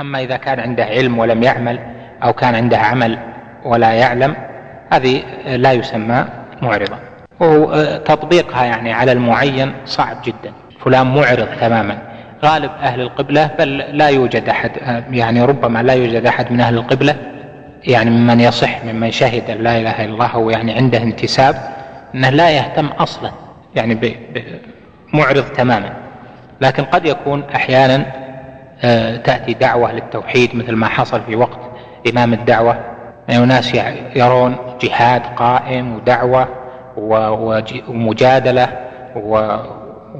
أما إذا كان عنده علم ولم يعمل أو كان عنده عمل ولا يعلم هذه لا يسمى معرضا وتطبيقها يعني على المعين صعب جدا. فلان معرض تماما. غالب أهل القبلة بل لا يوجد أحد يعني ربما لا يوجد أحد من أهل القبلة يعني ممن يصح ممن شهد لا إله إلا الله ويعني عنده انتساب أنه لا يهتم أصلا يعني معرض تماما. لكن قد يكون أحيانا تأتي دعوة للتوحيد مثل ما حصل في وقت إمام الدعوة. يعني أناس يرون جهاد قائم ودعوة ومجادلة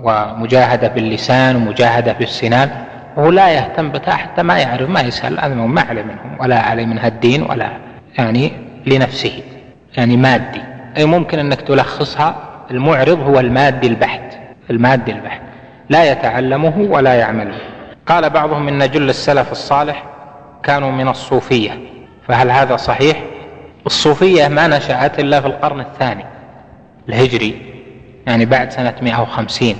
ومجاهدة باللسان ومجاهدة بالسنان. وهو لا يهتم بها حتى ما يعرف ما يسأل أنا ما علي منهم ولا علي من هالدين ولا يعني لنفسه يعني مادي. أي ممكن أنك تلخصها المعرض هو المادي البحت المادي البحت. لا يتعلمه ولا يعمله. قال بعضهم إن جل السلف الصالح كانوا من الصوفية. فهل هذا صحيح؟ الصوفية ما نشأت إلا في القرن الثاني الهجري يعني بعد سنة 150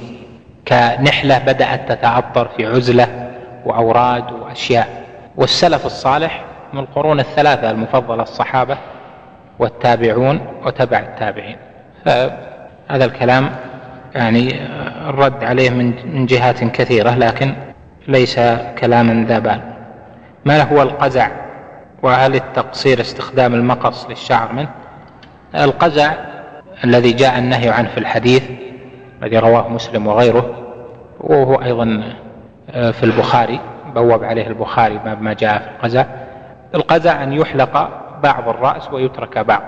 كنحلة بدأت تتعطر في عزلة وأوراد وأشياء. والسلف الصالح من القرون الثلاثة المفضلة الصحابة والتابعون وتبع التابعين. فهذا الكلام يعني الرد عليه من جهات كثيرة لكن ليس كلاما ذا بال. ما هو القزع وهل التقصير استخدام المقص للشعر منه؟ القزع الذي جاء النهي عنه في الحديث الذي رواه مسلم وغيره وهو أيضا آه، في البخاري بوب عليه البخاري ما جاء في القزع. القزع أن يحلق بعض الرأس ويترك بعض.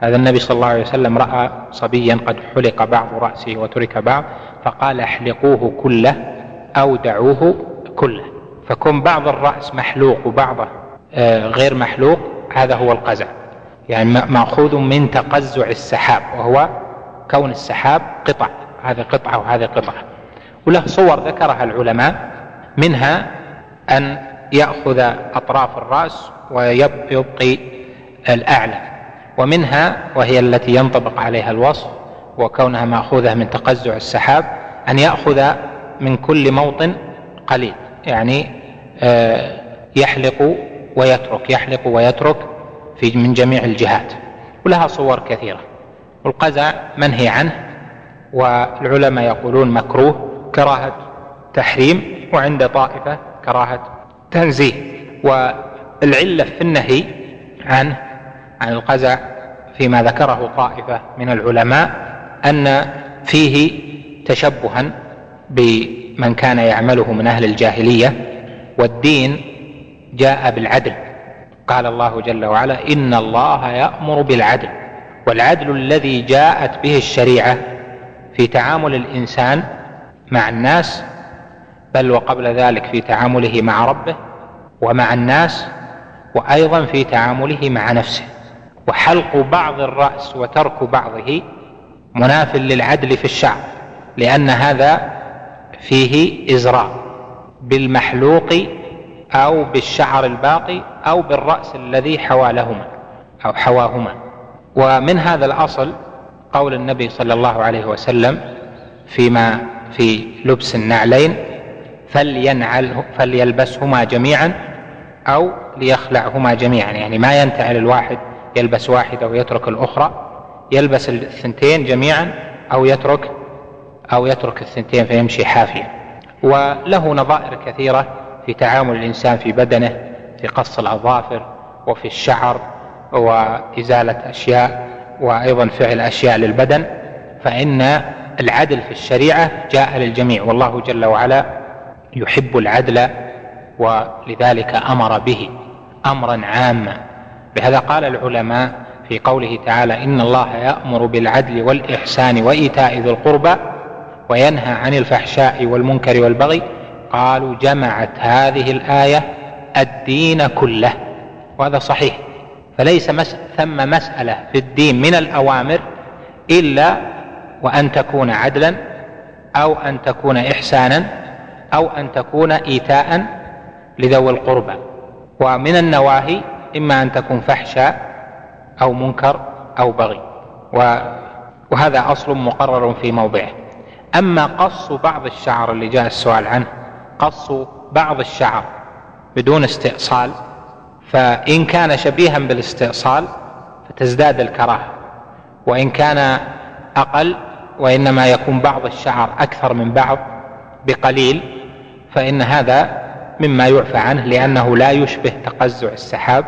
هذا النبي صلى الله عليه وسلم رأى صبيا قد حلق بعض رأسه وترك بعض فقال احلقوه كله أو دعوه كله. فكون بعض الرأس محلوق وبعضه آه، غير محلوق هذا هو القزع. يعني مأخوذ من تقزع السحاب وهو كون السحاب قطع. هذه قطعة وهذه قطعة. وله صور ذكرها العلماء منها أن يأخذ أطراف الرأس ويبقي الأعلى. ومنها وهي التي ينطبق عليها الوصف وكونها مأخوذة من تقزع السحاب أن يأخذ من كل موطن قليل. يعني آه، يحلق ويترك يحلق ويترك في من جميع الجهات. ولها صور كثيرة. والقزع منهي عنه والعلماء يقولون مكروه كراهة تحريم وعند طائفة كراهة تنزيه. والعلة في النهي عنه عن القزع فيما ذكره طائفة من العلماء أن فيه تشبها بمن كان يعمله من أهل الجاهلية والدين جاء بالعدل. قال الله جل وعلا إن الله يأمر بالعدل والعدل الذي جاءت به الشريعة في تعامل الإنسان مع الناس بل وقبل ذلك في تعامله مع ربه ومع الناس وأيضا في تعامله مع نفسه. وحلق بعض الرأس وترك بعضه مناف للعدل في الشعر لأن هذا فيه إزراء بالمحلوق أو بالشعر الباقي أو بالرأس الذي حوالهما أو حواهما. ومن هذا الأصل قول النبي صلى الله عليه وسلم فيما في لبس النعلين فلينعل فليلبسهما جميعا أو ليخلعهما جميعا. يعني ما ينتعل الواحد يلبس واحدة ويترك الأخرى يلبس الثنتين جميعا أو يترك أو يترك الثنتين فيمشي حافيا. وله نظائر كثيرة في تعامل الإنسان في بدنه في قص الأظافر وفي الشعر وإزالة أشياء وأيضا فعل أشياء للبدن. فإن العدل في الشريعة جاء للجميع والله جل وعلا يحب العدل ولذلك أمر به أمرا عاما. بهذا قال العلماء في قوله تعالى إن الله يأمر بالعدل والإحسان وإيتاء ذي القربى وينهى عن الفحشاء والمنكر والبغي. قالوا جمعت هذه الآية الدين كله وهذا صحيح. فليس مس... ثم مسألة في الدين من الأوامر إلا وأن تكون عدلا أو أن تكون إحسانا أو أن تكون إيتاء لذوي القربى. ومن النواهي إما أن تكون فحشا أو منكر أو بغي. وهذا أصل مقرر في موضعه. أما قص بعض الشعر اللي جاء السؤال عنه قص بعض الشعر بدون استئصال فإن كان شبيها بالاستئصال فتزداد الكراهة وإن كان أقل وإنما يكون بعض الشعر أكثر من بعض بقليل فإن هذا مما يعفى عنه لأنه لا يشبه تقزع السحاب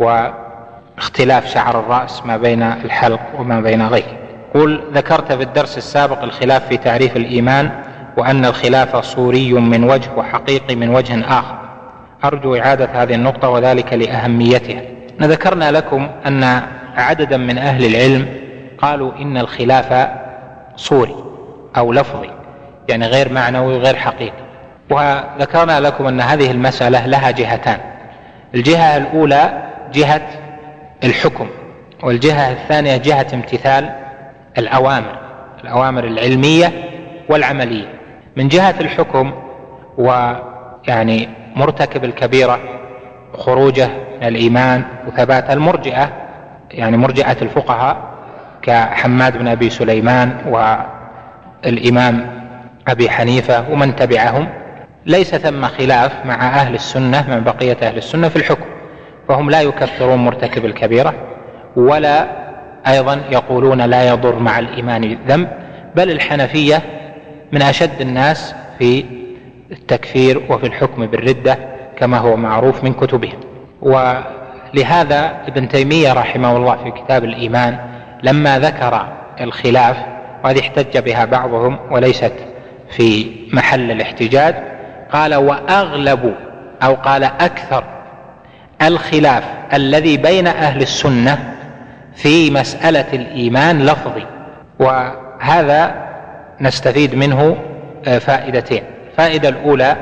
واختلاف شعر الرأس ما بين الحلق وما بين غيره. قل ذكرت في الدرس السابق الخلاف في تعريف الإيمان وأن الخلاف صوري من وجه وحقيقي من وجه آخر. أرجو إعادة هذه النقطة وذلك لأهميتها. ذكرنا لكم أن عددا من أهل العلم قالوا إن الخلاف صوري أو لفظي يعني غير معنوي وغير حقيقي. وذكرنا لكم أن هذه المسألة لها جهتان. الجهة الأولى جهة الحكم والجهة الثانية جهة امتثال الأوامر الأوامر العلمية والعملية. من جهة الحكم ويعني مرتكب الكبيرة خروجه من الإيمان وثبات المرجئة يعني مرجئة الفقهاء كحماد بن أبي سليمان والإمام أبي حنيفة ومن تبعهم. ليس ثم خلاف مع أهل السنة مع بقية أهل السنة في الحكم فهم لا يكفرون مرتكب الكبيرة ولا أيضا يقولون لا يضر مع الإيمان ذنب بل الحنفية من أشد الناس في التكفير وفي الحكم بالردة كما هو معروف من كتبهم ولهذا ابن تيمية رحمه الله في كتاب الإيمان لما ذكر الخلاف وهذه احتج بها بعضهم وليست في محل الاحتجاج قال وأغلب أو قال أكثر الخلاف الذي بين أهل السنة في مسألة الإيمان لفظي وهذا نستفيد منه آه، فائدتين. الفائدة الأولى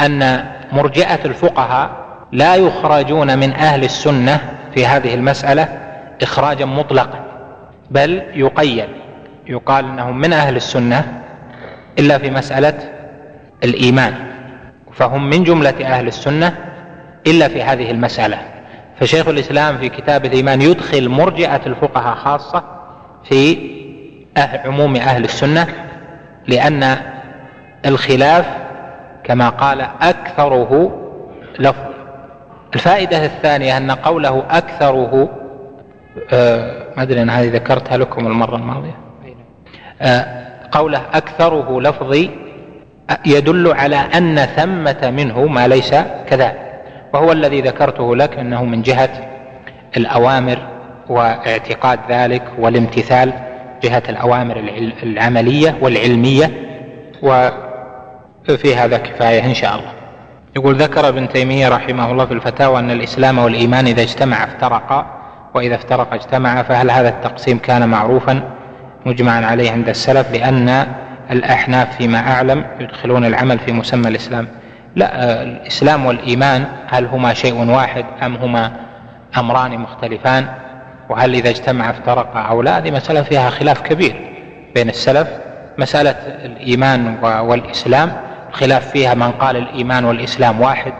أن مرجئة الفقهاء لا يخرجون من أهل السنة في هذه المسألة اخراجا مطلقا بل يقيد يقال إنهم من أهل السنة إلا في مسألة الإيمان فهم من جملة أهل السنة إلا في هذه المسألة. فشيخ الإسلام في كتاب الإيمان يدخل مرجئة الفقهاء خاصة في أهل عموم أهل السنة لأن الخلاف كما قال أكثره لفظ. الفائدة الثانية أن قوله أكثره آه ما أدري أن هذه ذكرتها لكم المرة الماضية. آه قوله أكثره لفظي يدل على أن ثمة منه ما ليس كذلك وهو الذي ذكرته لك أنه من جهة الأوامر واعتقاد ذلك والامتثال جهة الأوامر العملية والعلمية وفي هذا كفاية إن شاء الله. يقول ذكر ابن تيمية رحمه الله في الفتاوى أن الإسلام والإيمان إذا اجتمع افترقا وإذا افترق اجتمع فهل هذا التقسيم كان معروفا مجمعا عليه عند السلف لأن الأحناف فيما أعلم يدخلون العمل في مسمى الإسلام؟ لا الإسلام والإيمان هل هما شيء واحد أم هما أمران مختلفان؟ وهل إذا اجتمع افترقا أو لا؟ هذه مسألة فيها خلاف كبير بين السلف. مسألة الإيمان والإسلام خلاف فيها من قال الإيمان والإسلام واحد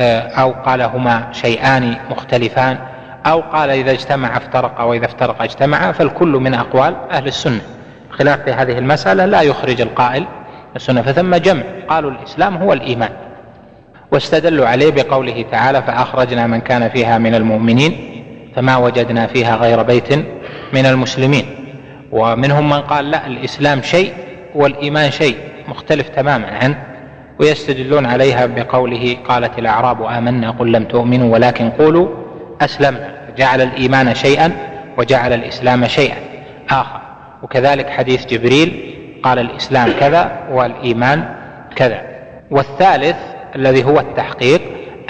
آه، أو قال هما شيئان مختلفان أو قال إذا اجتمع افترق وإذا افترق اجتمع فالكل من أقوال أهل السنة. خلاف في هذه المسألة لا يخرج القائل السنة. فثم جمع. قالوا الإسلام هو الإيمان. واستدلوا عليه بقوله تعالى فأخرجنا من كان فيها من المؤمنين فما وجدنا فيها غير بيت من المسلمين. ومنهم من قال لا الإسلام شيء والإيمان شيء مختلف تماما عنه. ويستدلون عليها بقوله قالت الأعراب آمنا قل لم تؤمنوا ولكن قولوا أسلمنا. جعل الإيمان شيئا وجعل الإسلام شيئا آخر. وكذلك حديث جبريل قال الإسلام كذا والإيمان كذا. والثالث الذي هو التحقيق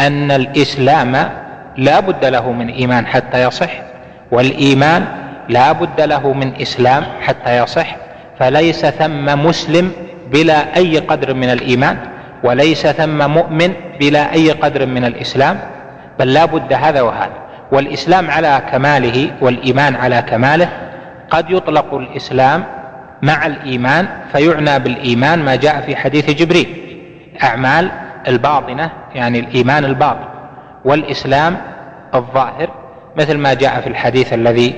أن الإسلام لا بد له من إيمان حتى يصح والإيمان لا بد له من إسلام حتى يصح فليس ثم مسلم بلا أي قدر من الإيمان وليس ثم مؤمن بلا أي قدر من الإسلام بل لا بد هذا وهذا. والإسلام على كماله والإيمان على كماله قد يطلق الإسلام مع الإيمان فيعنى بالإيمان ما جاء في حديث جبريل. أعمال الباطنة يعني الإيمان الباطن والإسلام الظاهر مثل ما جاء في الحديث الذي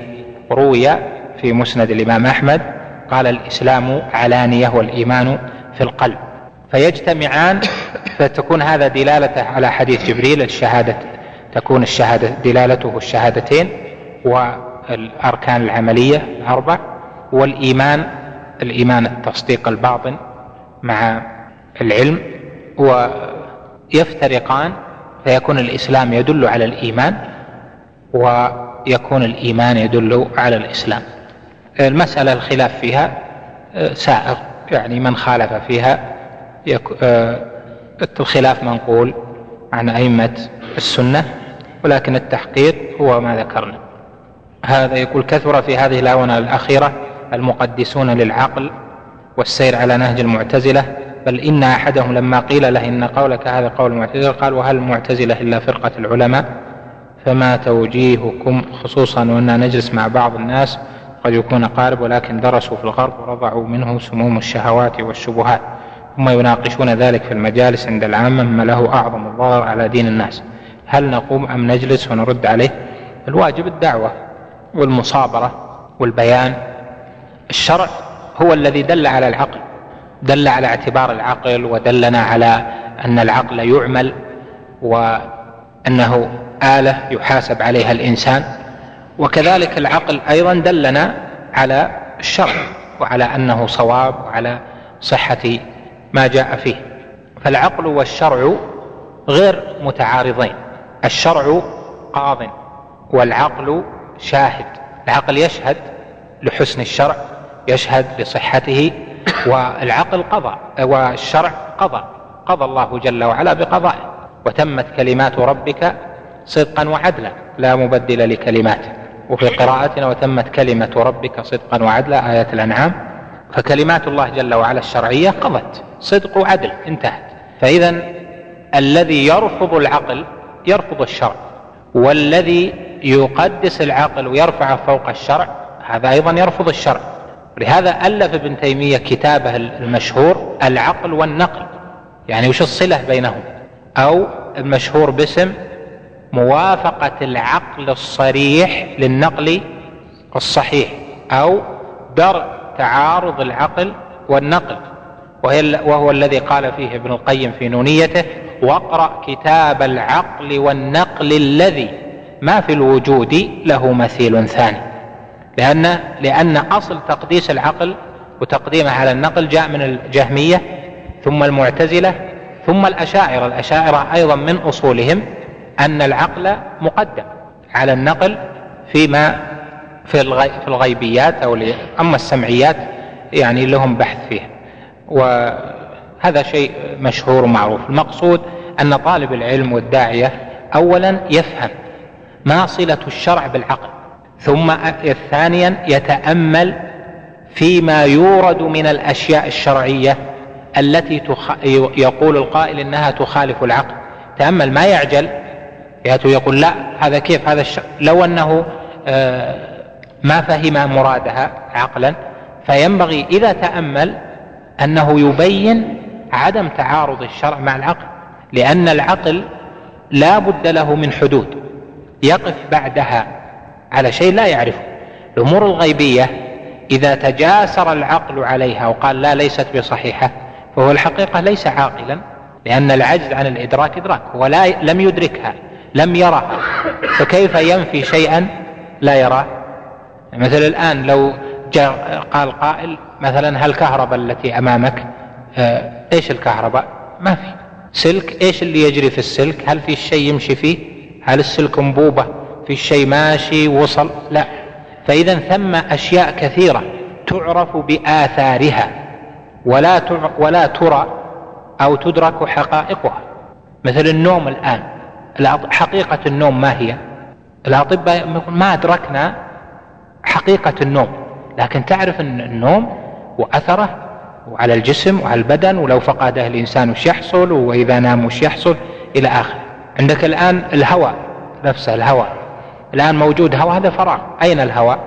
روي في مسند الإمام أحمد قال الإسلام علانية والإيمان في القلب. فيجتمعان فتكون هذا دلالة على حديث جبريل الشهادة تكون الشهادة دلالته الشهادتين والأركان العملية الأربع والإيمان الإيمان التصديق الباطن مع العلم ويفترقان فيكون الإسلام يدل على الإيمان ويكون الإيمان يدل على الإسلام. المسألة الخلاف فيها آه، سائغ يعني من خالف فيها آه، الخلاف منقول عن أئمة السنة ولكن التحقيق هو ما ذكرنا. هذا يقول كثر في هذه الآونة الأخيرة. المقدسون للعقل والسير على نهج المعتزلة بل إن أحدهم لما قيل له إن قولك هذا قول المعتزلة قال وهل المعتزلة إلا فرقة العلماء؟ فما توجيهكم خصوصا وأننا نجلس مع بعض الناس قد يكون قارب ولكن درسوا في الغرب ورضعوا منه سموم الشهوات والشبهات ثم يناقشون ذلك في المجالس عند العامة مما له أعظم الضرر على دين الناس. هل نقوم أم نجلس ونرد عليه؟ الواجب الدعوة والمصابرة والبيان الشرع هو الذي دل على العقل دل على اعتبار العقل ودلنا على أن العقل يعمل وأنه آلة يحاسب عليها الإنسان. وكذلك العقل أيضا دلنا على الشرع وعلى أنه صواب وعلى صحة ما جاء فيه. فالعقل والشرع غير متعارضين الشرع قاض والعقل شاهد. العقل يشهد لحسن الشرع يشهد لصحته والعقل قضى والشرع قضى قضى الله جل وعلا بقضائه وتمت كلمات ربك صدقا وعدلا لا مبدل لكلماته. وفي قراءتنا وتمت كلمة ربك صدقا وعدلا آية الأنعام فكلمات الله جل وعلا الشرعية قضت صدق وعدل انتهت. فإذا الذي يرفض العقل يرفض الشرع والذي يقدس العقل ويرفعه فوق الشرع هذا أيضا يرفض الشرع. لهذا ألف ابن تيمية كتابه المشهور العقل والنقل. يعني وش الصلة بينهم؟ أو المشهور باسم موافقة العقل الصريح للنقل الصحيح أو درء تعارض العقل والنقل. وهي وهو الذي قال فيه ابن القيم في نونيته واقرأ كتاب العقل والنقل الذي ما في الوجود له مثيل ثاني. لأن لأن أصل تقديس العقل وتقديمه على النقل جاء من الجهمية ثم المعتزلة ثم الأشاعرة. الأشاعرة أيضا من أصولهم أن العقل مقدم على النقل فيما في الغيبيات أو أما السمعيات يعني لهم بحث فيها. وهذا شيء مشهور ومعروف. المقصود أن طالب العلم والداعية أولا يفهم ما صلة الشرع بالعقل. ثم ثانيا يتأمل فيما يورد من الأشياء الشرعية التي تخ... يقول القائل إنها تخالف العقل. تأمل ما يعجل يأتي يقول لا هذا كيف؟ هذا الشرع لو أنه آه، ما فهم مرادها عقلا فينبغي إذا تأمل أنه يبين عدم تعارض الشرع مع العقل لأن العقل لا بد له من حدود يقف بعدها على شيء لا يعرفه. الأمور الغيبية إذا تجاسر العقل عليها وقال لا ليست بصحيحة فهو الحقيقة ليس عاقلا لأن العجز عن الإدراك إدراك هو لا لم يدركها لم يرها. فكيف ينفي شيئا لا يراه؟ مثل الآن لو جاء قال قائل مثلا هل الكهرباء التي أمامك آه، إيش الكهرباء؟ ما في. سلك إيش اللي يجري في السلك؟ هل في شيء يمشي فيه؟ هل السلك انبوبة في شيء ماشي وصل لا. فإذا ثم أشياء كثيرة تعرف بآثارها ولا ولا ترى أو تدرك حقائقها. مثل النوم الآن. حقيقة النوم ما هي؟ الأطباء ما أدركنا حقيقة النوم. لكن تعرف أن النوم وأثره وعلى الجسم وعلى البدن ولو فقده الإنسان وش يحصل وإذا نام وش يحصل إلى آخره. عندك الآن الهواء نفسه الهواء. الآن موجود هواء هذا فراغ. أين الهواء؟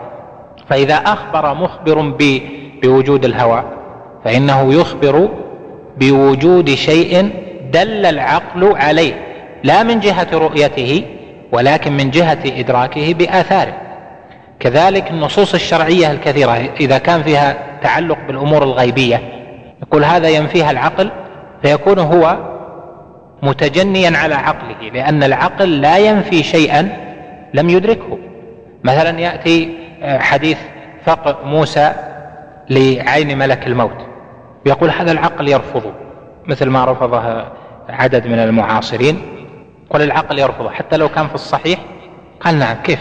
فإذا أخبر مخبر بوجود الهواء فإنه يخبر بوجود شيء دل العقل عليه لا من جهة رؤيته ولكن من جهة إدراكه بآثاره. كذلك النصوص الشرعية الكثيرة إذا كان فيها تعلق بالأمور الغيبية يقول هذا ينفيها العقل فيكون هو متجنيا على عقله لأن العقل لا ينفي شيئا لم يدركه. مثلا يأتي آه، حديث فقر موسى لعين ملك الموت. يقول هذا العقل يرفضه مثل ما رفضه عدد من المعاصرين. قل العقل يرفضه حتى لو كان في الصحيح قال نعم كيف؟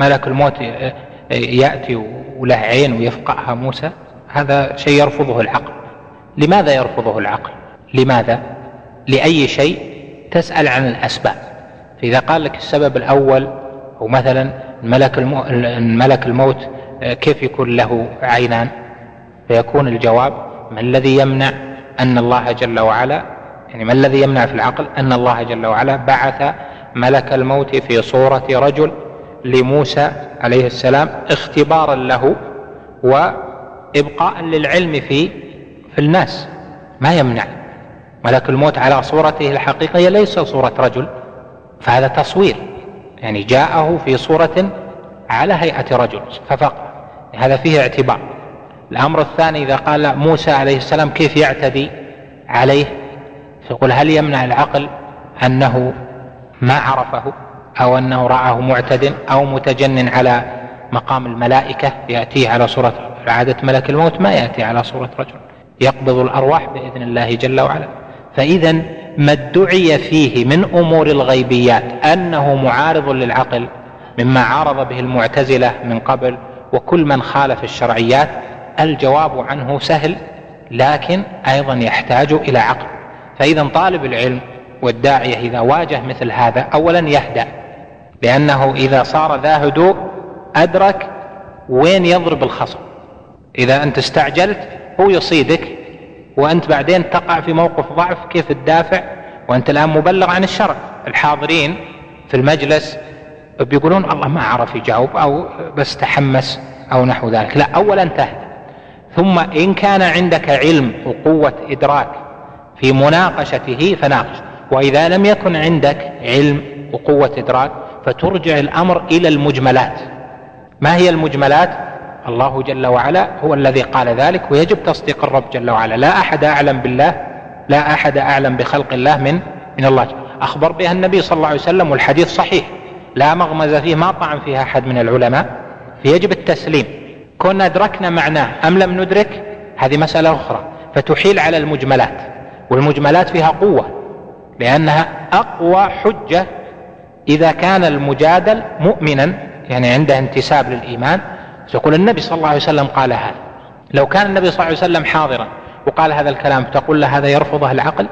ملك الموت يأتي وله عين ويفقعها موسى. هذا شيء يرفضه العقل. لماذا يرفضه العقل؟ لماذا؟ لأي شيء تسأل عن الأسباب. فإذا قال لك السبب الأول أو مثلا ملك. ملك الموت كيف يكون له عينان؟ فيكون الجواب ما الذي يمنع أن الله جل وعلا يعني ما الذي يمنع في العقل أن الله جل وعلا بعث ملك الموت في صورة رجل لموسى عليه السلام اختبارا له وإبقاء للعلم في في الناس. ما يمنع. ملك الموت على صورته الحقيقية ليس صورة رجل فهذا تصوير. يعني جاءه في صورة على هيئة رجل ففقط هذا فيه اعتبار. الأمر الثاني إذا قال موسى عليه السلام كيف يعتدي عليه؟ فيقول هل يمنع العقل أنه ما عرفه أو أنه رآه معتد أو متجن على مقام الملائكة؟ يأتيه على صورة عادة ملك الموت ما يأتي على صورة رجل. يقبض الأرواح بإذن الله جل وعلا. فإذا ما ادعي فيه من أمور الغيبيات أنه معارض للعقل مما عارض به المعتزلة من قبل وكل من خالف الشرعيات الجواب عنه سهل لكن أيضا يحتاج إلى عقل. فإذا طالب العلم والداعية إذا واجه مثل هذا أولا يهدأ لأنه إذا صار ذا هدوء أدرك وين يضرب الخصم. إذا أنت استعجلت هو يصيدك وأنت بعدين تقع في موقف ضعف كيف تدافع؟ وأنت الآن مبلغ عن الشرع الحاضرين في المجلس بيقولون الله ما عرف يجاوب أو بس تحمس أو نحو ذلك. لا أولا تهدأ ثم إن كان عندك علم وقوة إدراك في مناقشته فناقش. وإذا لم يكن عندك علم وقوة إدراك فترجع الأمر إلى المجملات. ما هي المجملات؟ الله جل وعلا هو الذي قال ذلك ويجب تصديق الرب جل وعلا. لا أحد أعلم بالله لا أحد أعلم بخلق الله من من الله. أخبر بها النبي صلى الله عليه وسلم والحديث صحيح. لا مغمز فيه ما طعن فيها أحد من العلماء. فيجب التسليم. كنا أدركنا معناه أم لم ندرك؟ هذه مسألة أخرى. فتحيل على المجملات. والمجملات فيها قوة لأنها أقوى حجة إذا كان المجادل مؤمنا يعني عنده انتساب للإيمان تقول النبي صلى الله عليه وسلم قال هذا. لو كان النبي صلى الله عليه وسلم حاضرا وقال هذا الكلام تقول له هذا يرفضه العقل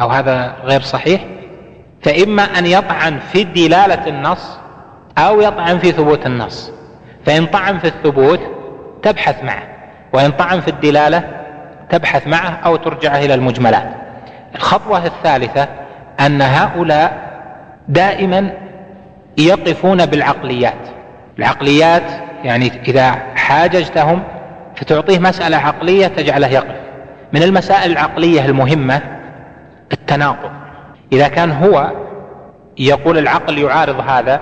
أو هذا غير صحيح؟ فإما أن يطعن في دلالة النص أو يطعن في ثبوت النص. فإن طعن في الثبوت تبحث معه وإن طعن في الدلالة تبحث معه أو ترجعه إلى المجملات. الخطوة الثالثة أن هؤلاء دائما يقفون بالعقليات. العقليات يعني إذا حاججتهم فتعطيه مسألة عقلية تجعله يقف. من المسائل العقلية المهمة التناقض. إذا كان هو يقول العقل يعارض هذا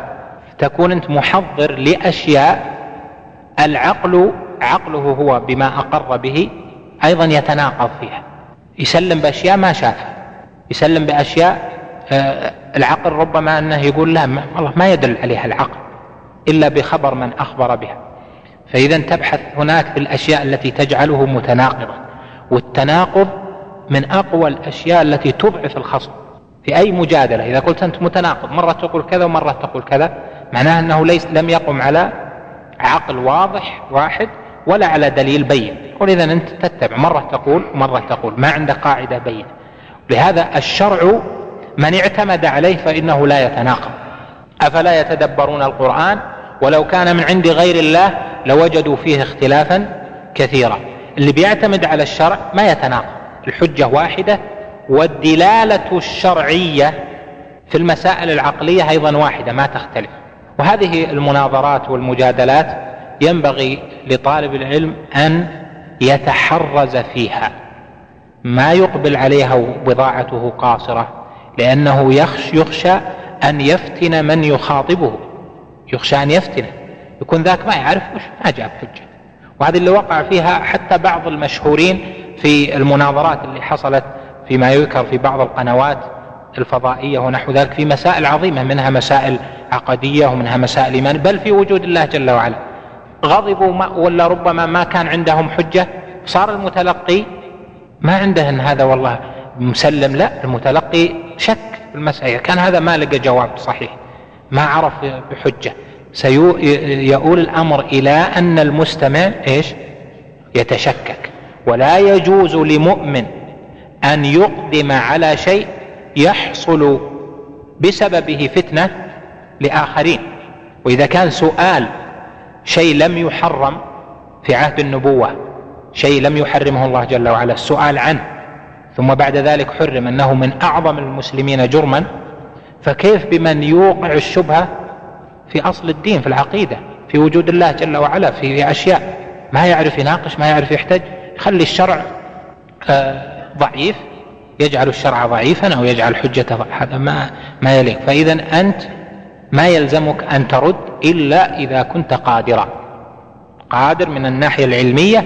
تكون أنت محضر لأشياء العقل عقله هو بما أقر به أيضا يتناقض فيها. يسلم بأشياء ما شافها يسلم بأشياء آه، العقل ربما أنه يقول لا والله ما يدل عليها العقل. إلا بخبر من أخبر بها. فإذا تبحث هناك في الأشياء التي تجعله متناقضا والتناقض من أقوى الأشياء التي تضعف الخصم في أي مجادلة. إذا قلت أنت متناقض مرة تقول كذا ومرة تقول كذا معناه أنه ليس لم يقم على عقل واضح واحد ولا على دليل بين. قل إذا أنت تتبع مرة تقول ومرة تقول ما عندك قاعدة بين. لهذا الشرع من اعتمد عليه فإنه لا يتناقض. أفلا يتدبرون القرآن؟ ولو كان من عند غير الله لوجدوا فيه اختلافا كثيرا. اللي بيعتمد على الشرع ما يتناقض. الحجة واحدة والدلالة الشرعية في المسائل العقلية أيضا واحدة ما تختلف. وهذه المناظرات والمجادلات ينبغي لطالب العلم أن يتحرز فيها. ما يقبل عليها بضاعته قاصرة لأنه يخش يخشى أن يفتن من يخاطبه. يخشى أن يفتنه. يكون ذاك ما يعرف وش ما جاب حجة. وهذه اللي وقع فيها حتى بعض المشهورين في المناظرات اللي حصلت فيما يذكر في بعض القنوات الفضائية ونحو ذلك في مسائل عظيمة منها مسائل عقدية ومنها مسائل إيمان بل في وجود الله جل وعلا. غضبوا ما ولا ربما ما كان عندهم حجة صار المتلقي ما عنده إن هذا والله مسلم لا المتلقي شك في المسألة. كان هذا ما لقى جواب صحيح. ما عرف بحجة. سيؤول الأمر إلى أن المستمع إيش؟ يتشكك. ولا يجوز لمؤمن أن يقدم على شيء يحصل بسببه فتنة لآخرين. وإذا كان سؤال شيء لم يحرم في عهد النبوة شيء لم يحرمه الله جل وعلا السؤال عنه ثم بعد ذلك حرم أنه من أعظم المسلمين جرما فكيف بمن يوقع الشبهة في أصل الدين في العقيدة في وجود الله جل وعلا في أشياء ما يعرف يناقش ما يعرف يحتج يخلي الشرع آه، ضعيف يجعل الشرع ضعيفا أو يجعل حجة هذا ما ما يليق. فإذا أنت ما يلزمك أن ترد إلا إذا كنت قادرا. قادر من الناحية العلمية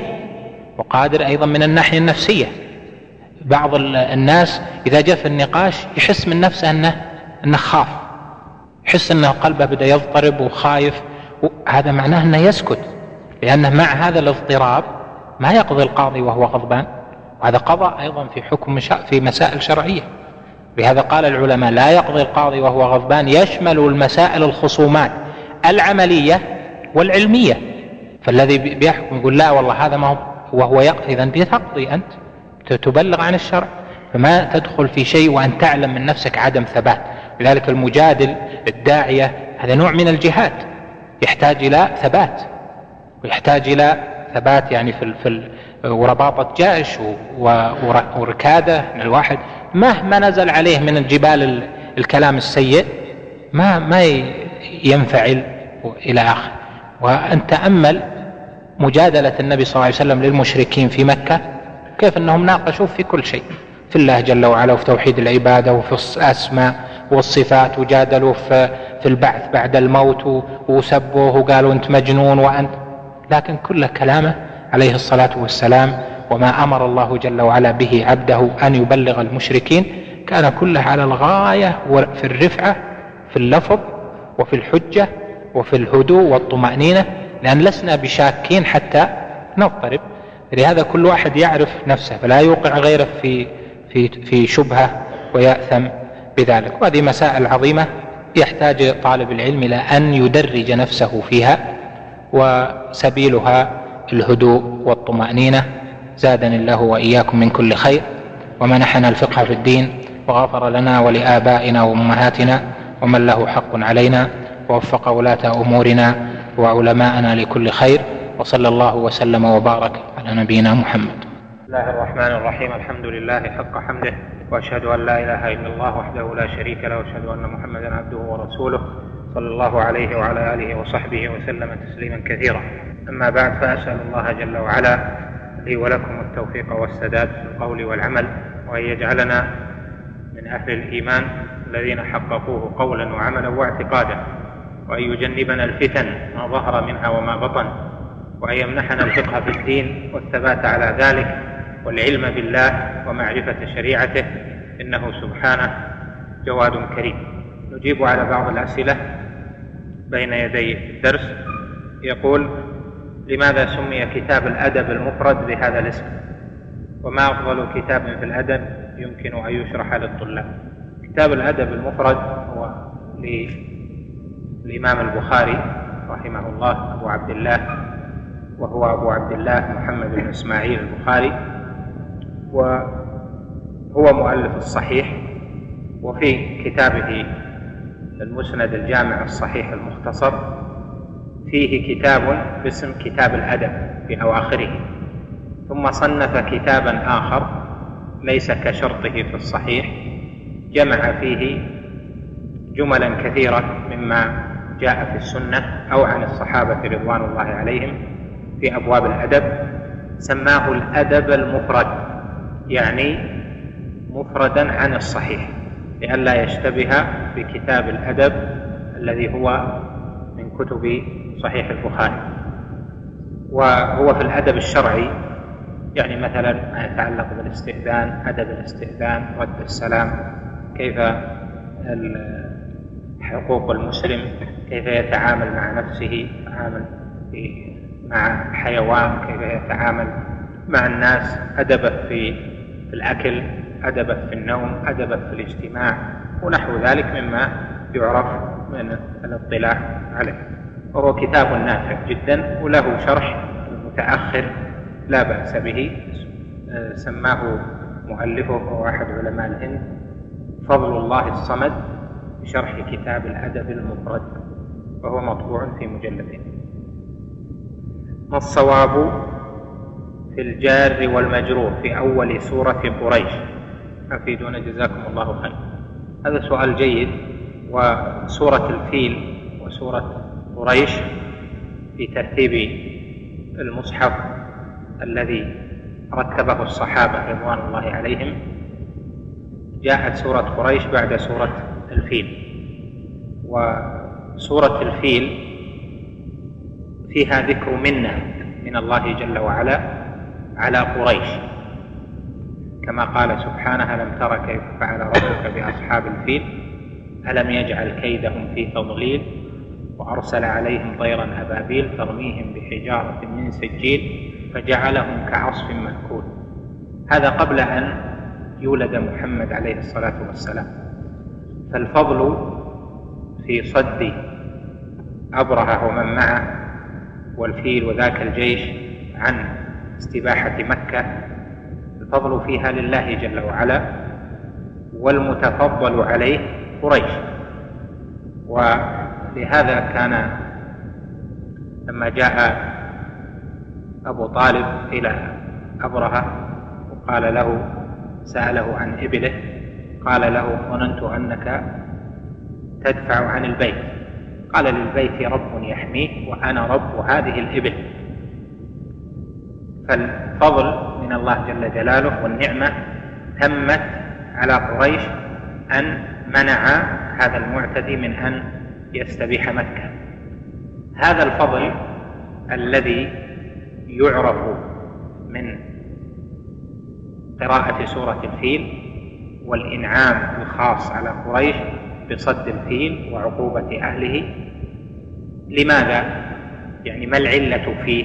وقادر أيضا من الناحية النفسية. بعض الناس إذا جاء في النقاش يحس من نفسه أنه أنه خاف يحس أنه قلبه بدأ يضطرب وخايف هذا معناه أنه يسكت لأنه مع هذا الاضطراب ما يقضي القاضي وهو غضبان. وهذا قضاء أيضا في حكم في مسائل شرعية. لهذا قال العلماء لا يقضي القاضي وهو غضبان يشمل المسائل الخصومات العملية والعلمية. فالذي بيحكم يقول لا والله هذا ما هو وهو يقضي إذا تقضي أنت تبلغ عن الشرع. فما تدخل في شيء وأن تعلم من نفسك عدم ثبات. لذلك المجادل الداعية هذا نوع من الجهاد يحتاج إلى ثبات ويحتاج إلى ثبات يعني في في ورباطة جيش وركادة من الواحد. مهما نزل عليه من الجبال الكلام السيء ما ما ينفعل إلى آخر. وأن تأمل مجادلة النبي صلى الله عليه وسلم للمشركين في مكة كيف أنهم ناقشوا في كل شيء في الله جل وعلا وفي توحيد العبادة وفي الأسماء والصفات وجادلوا في, في البعث بعد الموت وسبوه وقالوا أنت مجنون وأنت لكن كل كلامه عليه الصلاة والسلام وما أمر الله جل وعلا به عبده أن يبلغ المشركين كان كله على الغاية في الرفعة في اللفظ وفي الحجة وفي الهدوء والطمأنينة لأن لسنا بشاكين حتى نضطرب. لهذا كل واحد يعرف نفسه فلا يوقع غيره في في في شبهة ويأثم بذلك. وهذه مسائل عظيمة يحتاج طالب العلم إلى أن يدرج نفسه فيها وسبيلها الهدوء والطمأنينة. زادني الله وإياكم من كل خير ومنحنا الفقه في الدين وغفر لنا ولآبائنا وأمهاتنا ومن له حق علينا ووفق ولاة أمورنا وعلماءنا لكل خير وصلى الله وسلم وبارك على نبينا محمد. بسم الله الرحمن الرحيم. الحمد لله حق حمده. وأشهد أن لا إله إلا الله وحده لا شريك له وأشهد أن محمدا عبده ورسوله صلى الله عليه وعلى آله وصحبه وسلم تسليما كثيرا. أما بعد فأسأل الله جل وعلا لي ولكم التوفيق والسداد في القول والعمل وأن يجعلنا من أهل الإيمان الذين حققوه قولا وعملا واعتقادا وأن يجنبنا الفتن ما ظهر منها وما بطن وأن يمنحنا الفقه في الدين والثبات على ذلك والعلم بالله ومعرفة شريعته إنه سبحانه جواد كريم. نجيب على بعض الأسئلة بين يدي الدرس. يقول لماذا سمي كتاب الأدب المفرد بهذا الاسم؟ وما أفضل كتاب في الأدب يمكن أن يشرح للطلاب؟ كتاب الأدب المفرد هو للإمام البخاري رحمه الله أبو عبد الله وهو أبو عبد الله محمد بن إسماعيل البخاري. وهو مؤلف الصحيح وفي كتابه المسند الجامع الصحيح المختصر فيه كتاب باسم كتاب الأدب في أواخره ثم صنف كتابا آخر ليس كشرطه في الصحيح جمع فيه جملا كثيرة مما جاء في السنة أو عن الصحابة رضوان الله عليهم في أبواب الأدب سماه الأدب المفرد. يعني مفردا عن الصحيح لئلا يشتبه بكتاب الأدب الذي هو من كتب صحيح البخاري. وهو في الأدب الشرعي يعني مثلا ما يتعلق بالاستئذان أدب الاستئذان رد السلام كيف حقوق المسلم كيف يتعامل مع نفسه يتعامل مع حيوان كيف يتعامل مع الناس. أدبه في الأكل أدبه في النوم أدبه في الاجتماع ونحو ذلك مما يعرف من الاطلاع عليه. وهو كتاب نافع جدا وله شرح متأخر لا بأس به سماه مؤلفه وهو أحد علماء الهند فضل الله الصمد بشرح كتاب الأدب المفرد وهو مطبوع في مجلدين ما الصواب في الجار والمجرور في أول سورة قريش. أفيدونا جزاكم الله خير. هذا سؤال جيد وسورة الفيل وسورة قريش في ترتيب المصحف الذي رتبه الصحابة رضوان الله عليهم. جاءت سورة قريش بعد سورة الفيل. وسورة الفيل فيها ذكر منة من الله جل وعلا. على قريش. كما قال سبحانه ألم تر كيف فعل ربك بأصحاب الفيل؟ ألم يجعل كيدهم في تضليل؟ وأرسل عليهم طيرا أبابيل ترميهم بحجارة من سجيل فجعلهم كعصف مأكول. هذا قبل أن يولد محمد عليه الصلاة والسلام. فالفضل في صد أبرهة ومن معه والفيل وذاك الجيش عن استباحة مكة الفضل فيها لله جل وعلا والمتفضل عليه قريش. ولهذا كان لما جاء أبو طالب إلى أبرهة وقال له سأله عن إبله قال له ظننت أنك تدفع عن البيت. قال للبيت رب يحميه وأنا رب هذه الإبل. فالفضل من الله جل جلاله والنعمة تمت على قريش أن منع هذا المعتدي من أن يستبيح مكة هذا الفضل الذي يعرف من قراءة سورة الفيل والإنعام الخاص على قريش بصد الفيل وعقوبة أهله لماذا؟ يعني ما العلة فيه؟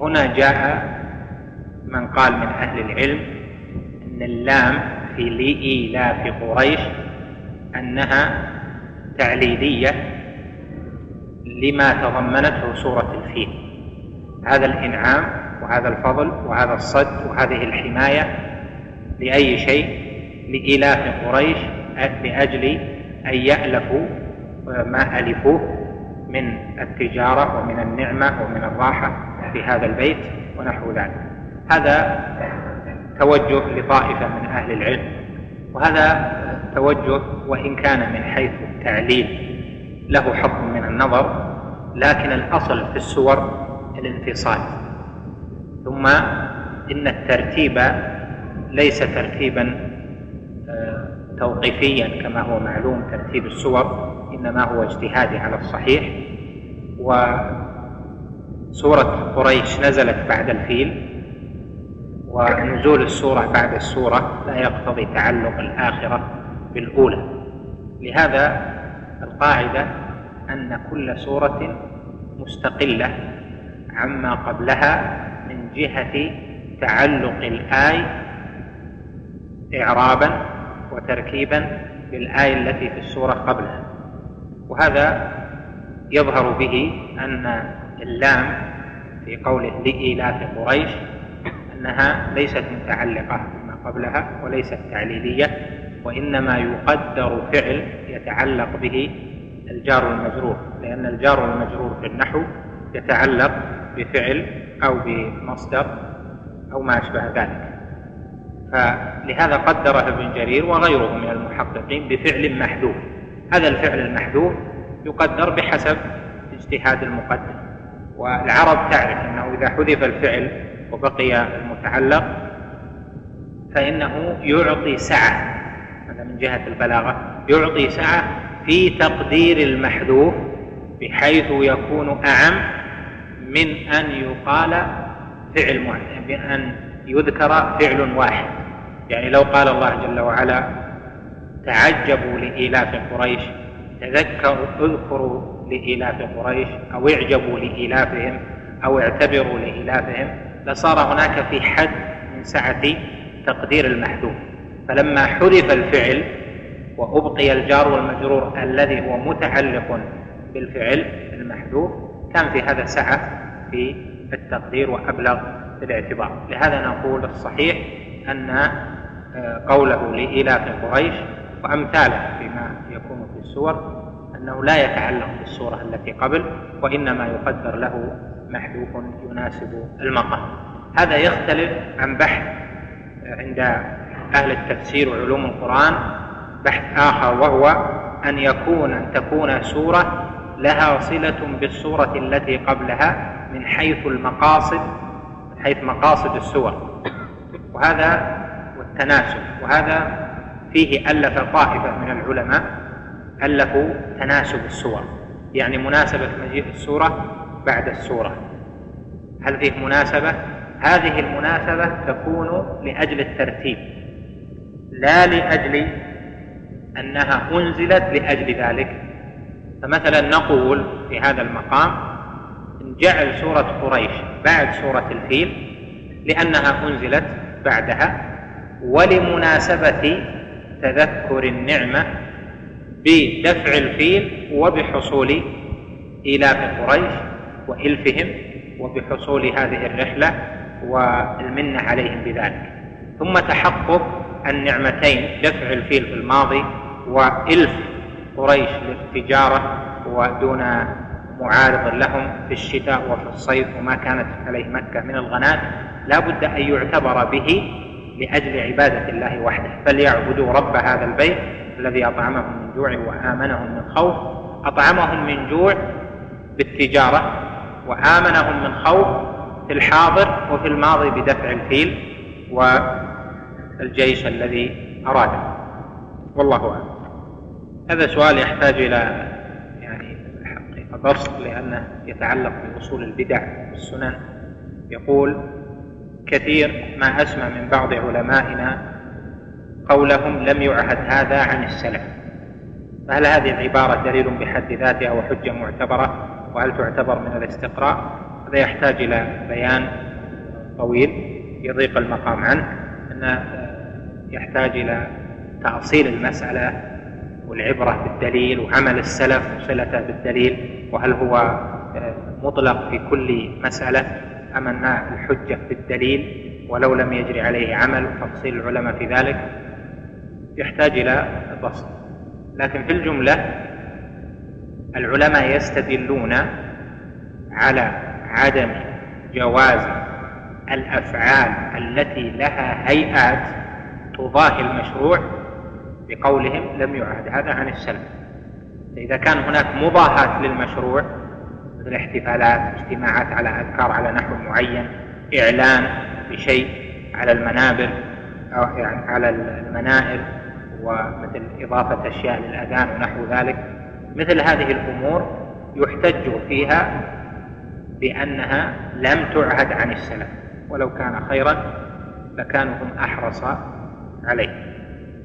هنا جاء من قال من أهل العلم أن اللام في لإيلاف قريش أنها تعليلية لما تضمنته سورة الفيل. هذا الإنعام وهذا الفضل وهذا الصد وهذه الحماية لأي شيء؟ لإيلاف قريش لأجل أن يألفوا ما ألفوه من التجارة ومن النعمة ومن الراحة في هذا البيت ونحو ذلك. هذا توجه لطائفة من أهل العلم وهذا توجه وإن كان من حيث التعليل له حكم من النظر لكن الأصل في السور الانفصال. ثم إن الترتيب ليس ترتيبا آه، توقيفيا كما هو معلوم ترتيب السور إنما هو اجتهادي على الصحيح. وسورة قريش نزلت بعد الفيل ونزول السورة بعد السورة لا يقتضي تعلق الآخرة بالأولى. لهذا القاعدة أن كل سورة مستقلة عما قبلها من جهة تعلق الآي إعرابا وتركيبا بالآية التي في السورة قبلها. وهذا يظهر به أن اللام في قوله لإيلاف قريش أنها ليست متعلقة بما قبلها وليست تعليلية وإنما يقدر فعل يتعلق به الجار المجرور لأن الجار المجرور في النحو يتعلق بفعل أو بمصدر أو ما أشبه ذلك. فلهذا قدرها ابن جرير وغيره من المحققين بفعل محذوف. هذا الفعل المحذوف يقدر بحسب اجتهاد المقدر والعرب تعرف إنه إذا حذف الفعل وبقي المتعلق فإنه يعطي سعة هذا من جهة البلاغة يعطي سعة في تقدير المحذوف بحيث يكون أعم من أن يقال فعل من أن يذكر فعل واحد. يعني لو قال الله جل وعلا تعجبوا لإيلاف قريش تذكروا اذكروا لإيلاف قريش أو اعجبوا لإيلافهم أو اعتبروا لإيلافهم لصار هناك في حد من سعة تقدير المحذوف. فلما حذف الفعل وأبقي الجار والمجرور الذي هو متعلق بالفعل المحذوف كان في هذا سعة في التقدير وأبلغ في الاعتبار. لهذا نقول الصحيح أن آه، قوله لإيلاف قريش وأمثاله فيما يكون في السور أنه لا يتعلق بالسورة التي قبل وإنما يقدر له محذوف يناسب المقام. هذا يختلف عن بحث عند أهل التفسير وعلوم القرآن بحث آخر وهو أن يكون أن تكون سورة لها صلة بالسورة التي قبلها من حيث المقاصد من حيث مقاصد السور. وهذا والتناسب. وهذا فيه ألف طائفة من العلماء ألفوا تناسب السور. يعني مناسبة مجيء السورة بعد السورة هل فيه مناسبة؟ هذه المناسبة تكون لأجل الترتيب لا لأجل أنها أنزلت لأجل ذلك فمثلا نقول في هذا المقام جعل سورة قريش بعد سورة الفيل لأنها أنزلت بعدها ولمناسبة تذكر النعمة بدفع الفيل وبحصول إيلاف قريش وإلفهم وبحصول هذه الرحلة والمنة عليهم بذلك. ثم تحقق النعمتين دفع الفيل في الماضي وإلف قريش للتجارة ودون معارض لهم في الشتاء وفي الصيف وما كانت عليه مكة من الغنات لا بد أن يعتبر به لأجل عبادة الله وحده. فليعبدوا رب هذا البيت الذي أطعمهم من جوع وآمنهم من خوف. أطعمهم من جوع بالتجارة وآمنهم من خوف في الحاضر وفي الماضي بدفع الفيل والجيش الذي أراده. والله أعلم. هذا سؤال يحتاج إلى يعني الحقيقة بسط لأنه يتعلق بأصول البدع والسنن. يقول كثير ما أسمع من بعض علمائنا قولهم لم يعهد هذا عن السلف. فهل هذه العبارة دليل بحد ذاتها وحجة معتبرة؟ وهل تعتبر من الاستقراء؟ هذا يحتاج إلى بيان طويل يضيق المقام عنه أن يحتاج إلى تأصيل المسألة والعبرة بالدليل وعمل السلف وصلته بالدليل وهل هو مطلق في كل مسألة أم أن الحجة في الدليل ولو لم يجري عليه عمل تفصيل العلماء في ذلك؟ يحتاج إلى بسط. لكن في الجملة العلماء يستدلون على عدم جواز الأفعال التي لها هيئات تضاهي المشروع بقولهم لم يعهد. هذا عن السلف. فإذا كان هناك مضاهاه للمشروع مثل احتفالات اجتماعات على أذكار على نحو معين إعلان بشيء على المنابر أو يعني على المنائر ومثل إضافة أشياء للأذان ونحو ذلك مثل هذه الأمور يحتج فيها بأنها لم تعهد عن السلف ولو كان خيرا لكانوا هم أحرص عليه.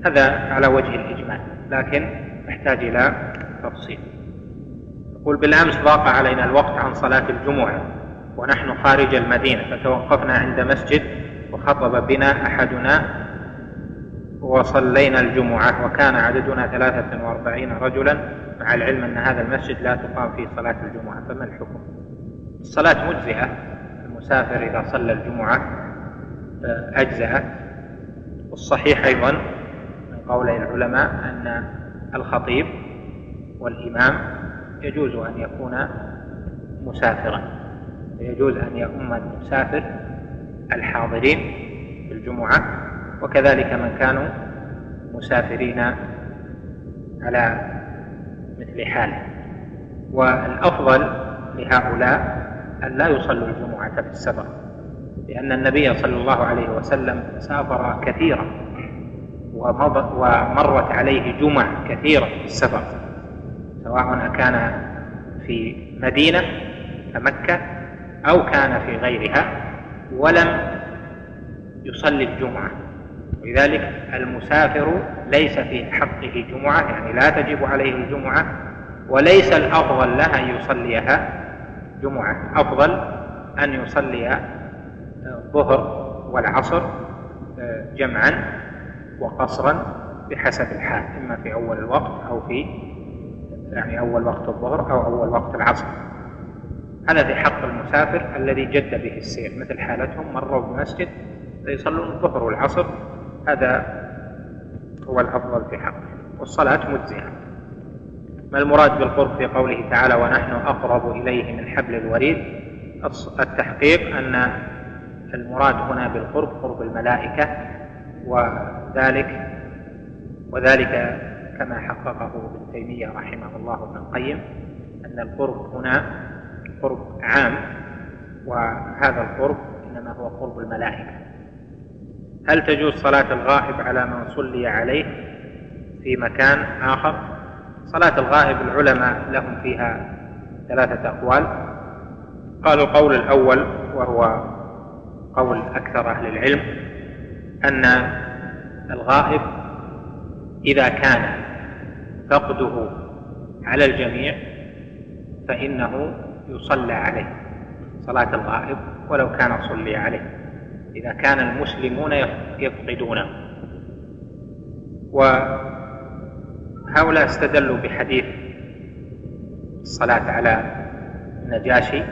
هذا على وجه الإجمال لكن يحتاج إلى تفصيل. يقول بالأمس ضاق علينا الوقت عن صلاة الجمعة ونحن خارج المدينة فتوقفنا عند مسجد وخطب بنا أحدنا وصلينا الجمعة وكان عددنا ثلاثة وأربعين رجلا. مع العلم أن هذا المسجد لا تقام فيه صلاة الجمعة فما الحكم؟ الصلاة مجزئة المسافر إذا صلى الجمعة آه، أجزأت والصحيح أيضا من قول العلماء أن الخطيب والإمام يجوز أن يكون مسافرا يجوز أن يؤم المسافر الحاضرين في الجمعة. وكذلك من كانوا مسافرين على مثل حاله. والأفضل لهؤلاء أن لا يصلوا الجمعة في السفر لأن النبي صلى الله عليه وسلم سافر كثيرا ومرت عليه جمع كثيرة في السفر سواء كان في مدينة كمكة أو كان في غيرها ولم يصلي الجمعة. ولذلك المسافر ليس في حقه جمعة يعني لا تجب عليه الجمعة وليس الأفضل له أن يصليها جمعة أفضل أن يصلي الظهر والعصر آه، جمعا وقصرا بحسب الحال إما في أول الوقت أو في يعني أول وقت الظهر أو أول وقت العصر. هذا في حق المسافر الذي جد به السير مثل حالتهم مروا بمسجد فيصلون الظهر والعصر هذا هو الأفضل في حقه والصلاة مجزئة. ما المراد بالقرب في قوله تعالى ونحن أقرب إليه من حبل الوريد؟ التحقيق أن المراد هنا بالقرب قرب الملائكة وذلك وذلك كما حققه ابن تيمية رحمه الله ابن القيم أن القرب هنا قرب عام وهذا القرب إنما هو قرب الملائكة. هل تجوز صلاة الغائب على من صلي عليه في مكان آخر؟ صلاة الغائب العلماء لهم فيها ثلاثة أقوال. قالوا القول الأول وهو قول أكثر أهل العلم أن الغائب إذا كان فقده على الجميع فإنه يصلى عليه صلاة الغائب ولو كان صلي عليه. إذا كان المسلمون يفقدونه. وهؤلاء استدلوا بحديث الصلاة على النجاشي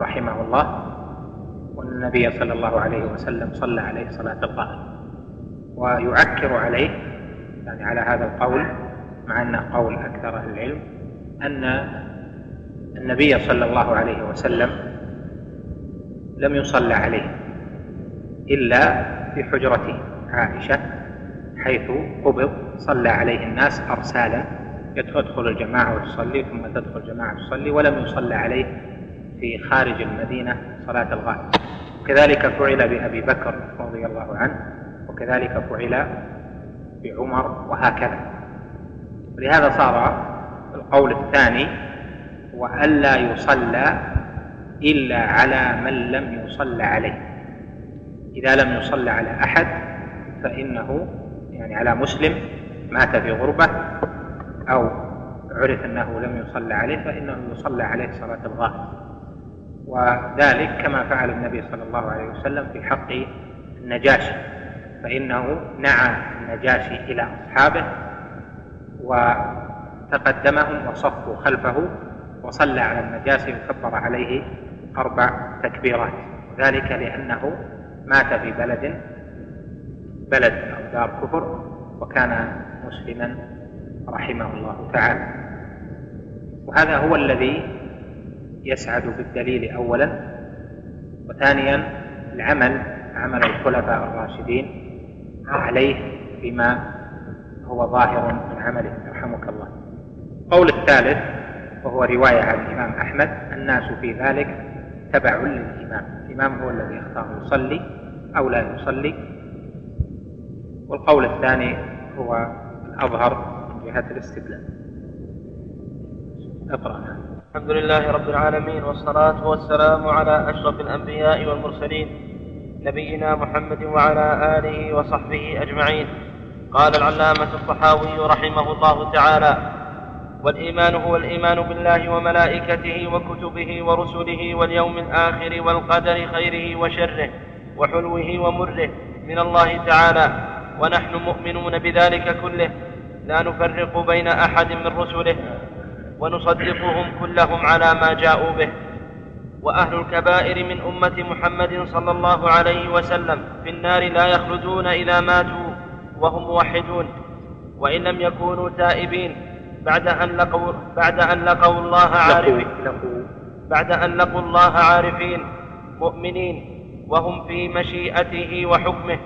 رحمه الله وأن النبي صلى الله عليه وسلم صلى عليه صلاة الغائب. ويعكر عليه يعني على هذا القول مع أنه قول أكثر أهل العلم أن النبي صلى الله عليه وسلم لم يصلى عليه إلا في حجرته عائشة حيث قبض صلى عليه الناس أرسالا يدخل الجماعة وتصلي ثم تدخل الجماعة تصلي ولم يصلى عليه في خارج المدينة صلاة الغائب. كذلك فعل بأبي بكر رضي الله عنه وكذلك فعل بعمر وهكذا. لهذا صار القول الثاني وألا يصلى إلا على من لم يصلى عليه. إذا لم يصلى على أحد فإنه يعني على مسلم مات في غربة أو عرف أنه لم يصلى عليه فإنه يصلى عليه صلاة الغائب. وذلك كما فعل النبي صلى الله عليه وسلم في حق النجاشي. فإنه نعى النجاشي إلى أصحابه وتقدمهم وصفوا خلفه وصلى على النجاشي وكبر عليه أربع تكبيرات. ذلك لأنه مات في بلد بلد أو دار كفر وكان مسلما رحمه الله تعالى. وهذا هو الذي يسعد بالدليل أولا وثانيا العمل عمل الخلفاء الراشدين عليه فيما هو ظاهر من عمله. يرحمك الله. القول الثالث وهو رواية عن الإمام أحمد الناس في ذلك تبع للإمام. الإمام هو الذي يختار يصلي أو لا يصلي. والقول الثاني هو الأظهر من جهة الاستدلال. اقرأ. الحمد لله رب العالمين والصلاة والسلام على أشرف الأنبياء والمرسلين نبينا محمد وعلى آله وصحبه أجمعين. قال العلامة الطحاوي رحمه الله تعالى والإيمان هو الإيمان بالله وملائكته وكتبه ورسله واليوم الآخر والقدر خيره وشره وحلوه ومره من الله تعالى. ونحن مؤمنون بذلك كله. لا نفرق بين أحد من رسله. ونصدقهم كلهم على ما جاءوا به. وأهل الكبائر من أمة محمد صلى الله عليه وسلم في النار لا يخلدون إذا ماتوا وهم موحدون. وإن لم يكونوا تائبين بعد أن لقوا بعد أن لقوا الله عارفين. بعد أن لقوا الله عارفين مؤمنين وهم في مشيئته وحكمه.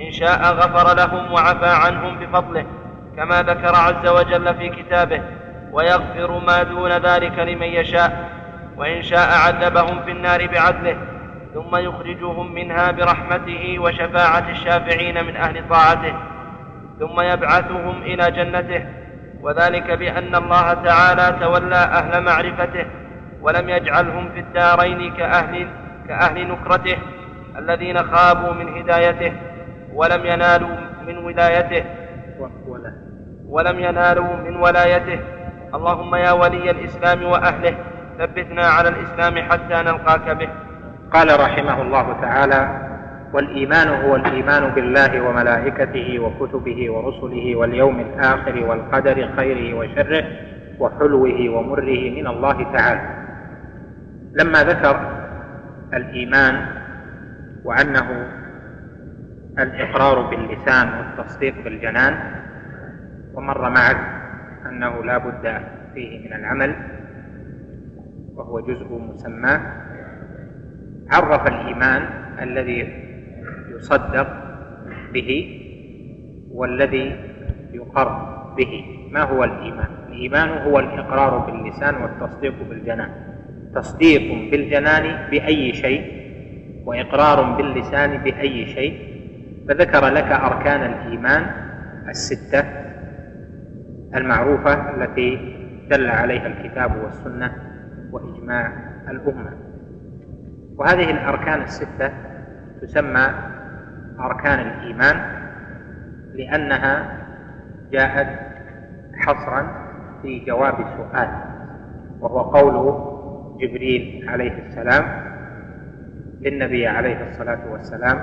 إن شاء غفر لهم وعفى عنهم بفضله كما ذكر عز وجل في كتابه ويغفر ما دون ذلك لمن يشاء وإن شاء عذبهم في النار بعدله. ثم يخرجهم منها برحمته وشفاعة الشافعين من أهل طاعته. ثم يبعثهم إلى جنته. وذلك بأن الله تعالى تولى أهل معرفته ولم يجعلهم في الدارين كأهل كأهل نكرته الذين خابوا من هدايته ولم ينالوا من ولايته ولا ولم ينالوا من ولايته. اللهم يا ولي الإسلام وأهله ثبتنا على الإسلام حتى نلقاك به. قال رحمه الله تعالى والإيمان هو الإيمان بالله وملائكته وكتبه ورسله واليوم الآخر والقدر خيره وشره وحلوه ومره من الله تعالى. لما ذكر الإيمان وأنه الإقرار باللسان والتصديق بالجنان ومر معك أنه لا بد فيه من العمل وهو جزء مسماه عرف الإيمان الذي يصدق به والذي يقر به. ما هو الإيمان؟ الإيمان هو الإقرار باللسان والتصديق بالجنان. تصديق بالجنان بأي شيء وإقرار باللسان بأي شيء. فذكر لك أركان الإيمان الستة المعروفة التي دل عليها الكتاب والسنة وإجماع الأمة. وهذه الأركان الستة تسمى أركان الإيمان لأنها جاءت حصرا في جواب سؤال وهو قول جبريل عليه السلام للنبي عليه الصلاة والسلام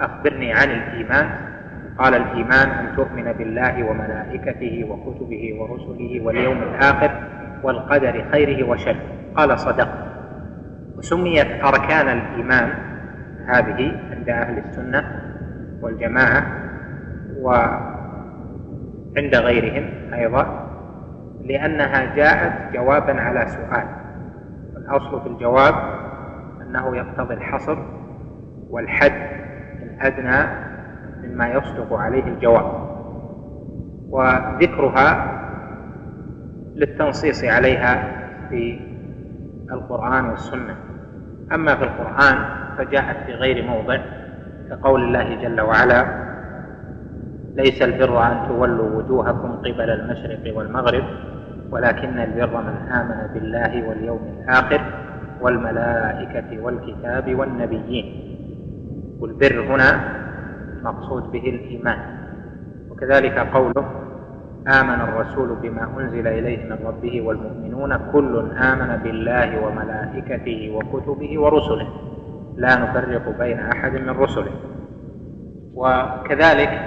أخبرني عن الإيمان. قال الإيمان أن تؤمن بالله وملائكته وكتبه ورسله واليوم الآخر والقدر خيره وشره. قال صدق. وسميت أركان الإيمان هذه عند أهل السنة والجماعة وعند غيرهم أيضا لأنها جاءت جوابا على سؤال. الأصل في الجواب أنه يقتضي الحصر والحد الأدنى مما يصدق عليه الجواب. وذكرها للتنصيص عليها في القرآن والسنة. أما في القرآن فجاءت في غير موضع كقول الله جل وعلا ليس البر أن تولوا وجوهكم قبل المشرق والمغرب ولكن البر من آمن بالله واليوم الآخر والملائكة والكتاب والنبيين. والبر هنا مقصود به الإيمان. وكذلك قوله آمن الرسول بما أنزل إليه من ربه والمؤمنون كل آمن بالله وملائكته وكتبه ورسله. لا نفرق بين أحد من رسله. وكذلك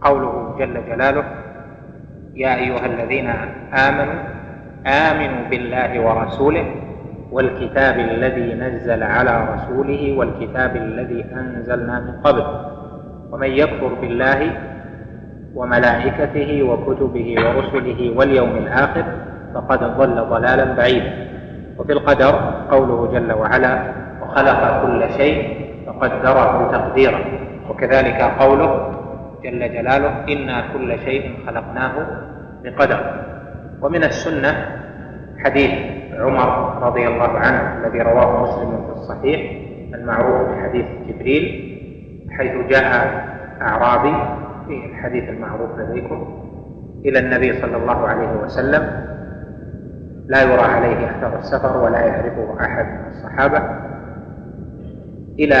قوله جل جلاله يا أيها الذين آمنوا آمنوا بالله ورسوله والكتاب الذي نزل على رسوله والكتاب الذي أنزلنا من قبل. ومن يكفر بالله وملائكته وكتبه ورسله واليوم الآخر فقد ضل ضلالا بعيدا. وفي القدر قوله جل وعلا وخلق كل شيء فقدره تقديرا. وكذلك قوله جل جلاله إنا كل شيء خلقناه بقدر. ومن السنة حديث عمر رضي الله عنه الذي رواه مسلم في الصحيح المعروف بحديث جبريل حيث جاء أعرابي في الحديث المعروف لديكم. إلى النبي صلى الله عليه وسلم. لا يرى عليه أثر السفر ولا يعرفه أحد من الصحابة. إلى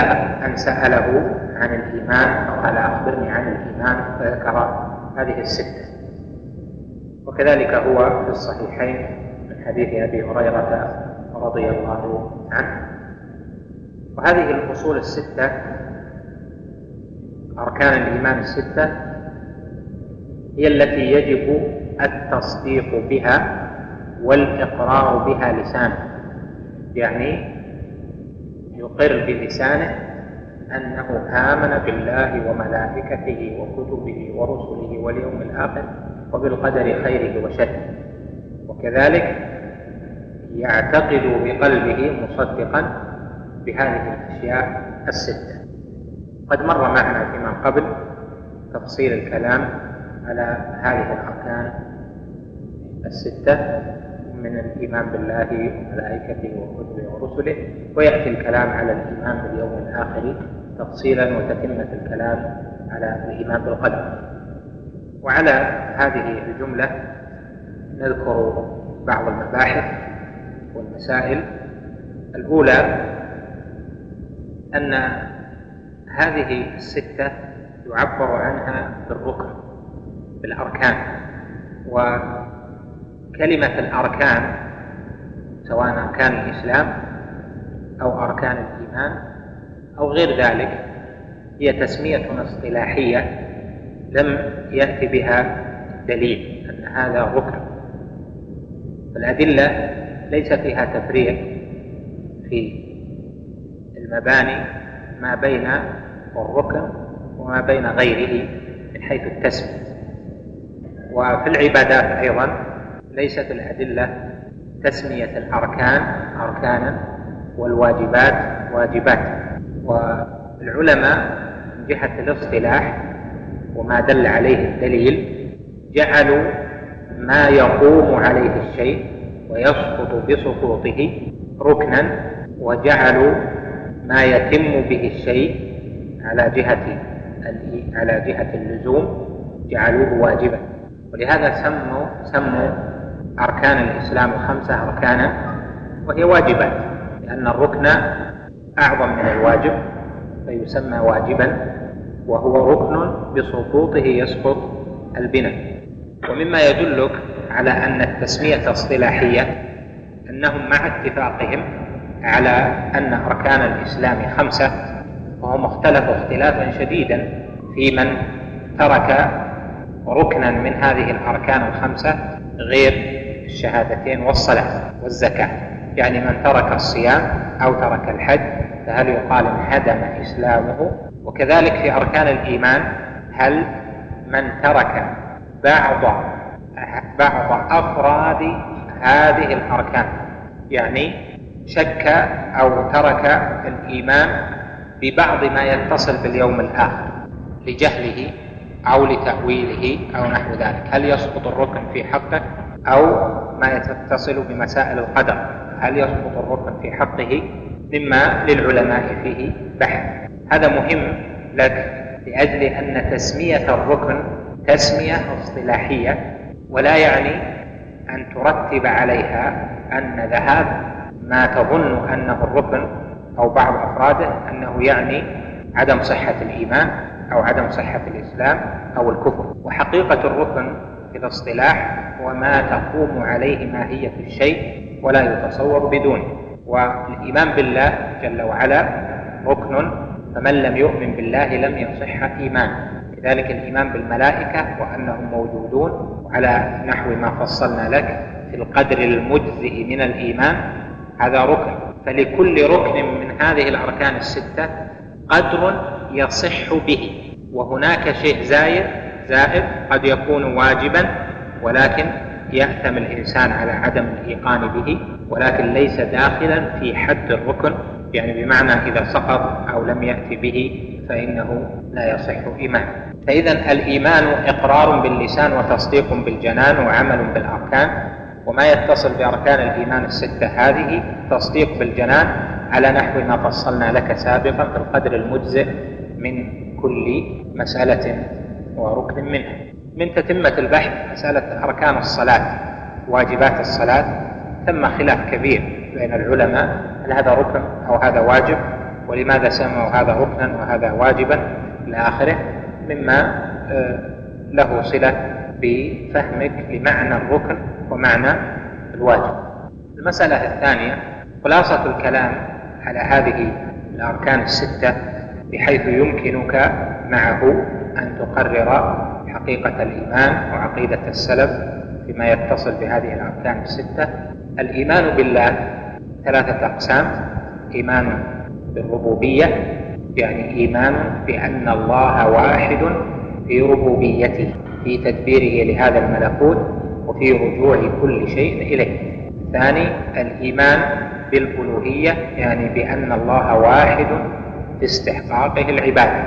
أن سأله عن الإيمان فقال أخبرني عن الإيمان فذكر هذه الستة. وكذلك هو في الصحيحين من حديث أبي هريرة رضي الله عنه. وهذه الأصول الستة أركان الإيمان الستة هي التي يجب التصديق بها والإقرار بها لسانه. يعني يقر بلسانه أنه آمن بالله وملائكته وكتبه ورسله واليوم الآخر وبالقدر خيره وشره. وكذلك يعتقد بقلبه مصدقا بهذه الأشياء الستة. قد مر معنا فيما قبل تفصيل الكلام على هذه الأركان الستة من الإيمان بالله وملائكته وكتبه ورسله ويأتي الكلام على الإيمان باليوم الآخر تفصيلا وتتمة الكلام على الإيمان بالقدر. وعلى هذه الجملة نذكر بعض المباحث والمسائل. الأولى أن هذه الستة يعبر عنها بالركن بالأركان. وكلمة الأركان سواء أركان الإسلام أو أركان الإيمان أو غير ذلك هي تسمية اصطلاحية لم يأتي بها دليل أن هذا ركن. فالأدلة ليس فيها تفريق في المباني ما بين الركن وما بين غيره من حيث التسمية. وفي العبادات أيضا ليست الأدلة تسمية الأركان أركانا والواجبات واجبات. والعلماء من جهة الاصطلاح وما دل عليه الدليل جعلوا ما يقوم عليه الشيء ويسقط بسقوطه ركنا وجعلوا ما يتم به الشيء على جهة على جهة اللزوم جعلوه واجبا. ولهذا سموا سموا أركان الإسلام الخمسة أركانا وهي واجبات لأن الركن أعظم من الواجب فيسمى واجبا وهو ركن بسقوطه يسقط البناء. ومما يدلك على أن التسمية اصطلاحية أنهم مع اتفاقهم على أن أركان الإسلام خمسة وهم اختلفوا اختلافا شديدا في من ترك ركنا من هذه الأركان الخمسة غير الشهادتين والصلاة والزكاة. يعني من ترك الصيام أو ترك الحج فهل يقال انهدم إسلامه؟ وكذلك في أركان الإيمان هل من ترك بعض بعض أفراد هذه الأركان؟ يعني شك أو ترك الإيمان ببعض ما يتصل باليوم الآخر لجهله أو لتأويله أو نحو ذلك. هل يسقط الركن في حقه أو ما يتصل بمسائل القدر؟ هل يسقط الركن في حقه؟ مما للعلماء فيه بحث. هذا مهم لك لأجل أن تسمية الركن تسمية اصطلاحية ولا يعني أن ترتب عليها أن ذهاب ما تظن أنه الركن أو بعض أفراده أنه يعني عدم صحة الإيمان أو عدم صحة الإسلام أو الكفر. وحقيقة الركن في الاصطلاح هو ما تقوم عليه ماهية الشيء ولا يتصور بدونه. والإيمان بالله جل وعلا ركن فمن لم يؤمن بالله لم يصح إيمانه. لذلك الإيمان بالملائكة وأنهم موجودون على نحو ما فصلنا لك في القدر المجزئ من الإيمان هذا ركن. فلكل ركن من هذه الأركان الستة قدر يصح به. وهناك شيء زايد زائد قد يكون واجبا ولكن يأثم الإنسان على عدم الإيقان به ولكن ليس داخلا في حد الركن. يعني بمعنى إذا سقط أو لم يأتي به فإنه لا يصح إيمان فإذا الإيمان إقرار باللسان وتصديق بالجنان وعمل بالأركان. وما يتصل بأركان الإيمان الستة هذه تصديق بالجنان على نحو ما فصلنا لك سابقا في القدر المجزئ من كل مسألة وركن منها. من تتمة البحث مسألة أركان الصلاة واجبات الصلاة ثم خلاف كبير بين العلماء هل هذا ركن أو هذا واجب؟ ولماذا سموا هذا ركنا وهذا واجبا إلى آخره؟ مما آه، له صلة بفهمك لمعنى الركن ومعنى الواجب. المسألة الثانية خلاصة الكلام على هذه الأركان الستة بحيث يمكنك معه أن تقرر حقيقة الإيمان وعقيدة السلف فيما يتصل بهذه الأركان الستة. الإيمان بالله ثلاثة أقسام. إيمان بالربوبية يعني إيمان بأن الله واحد في ربوبيته في تدبيره لهذا الملكوت. وفي رجوع كل شيء إليه. ثاني الإيمان بالألوهية يعني بأن الله واحد في استحقاقه العبادة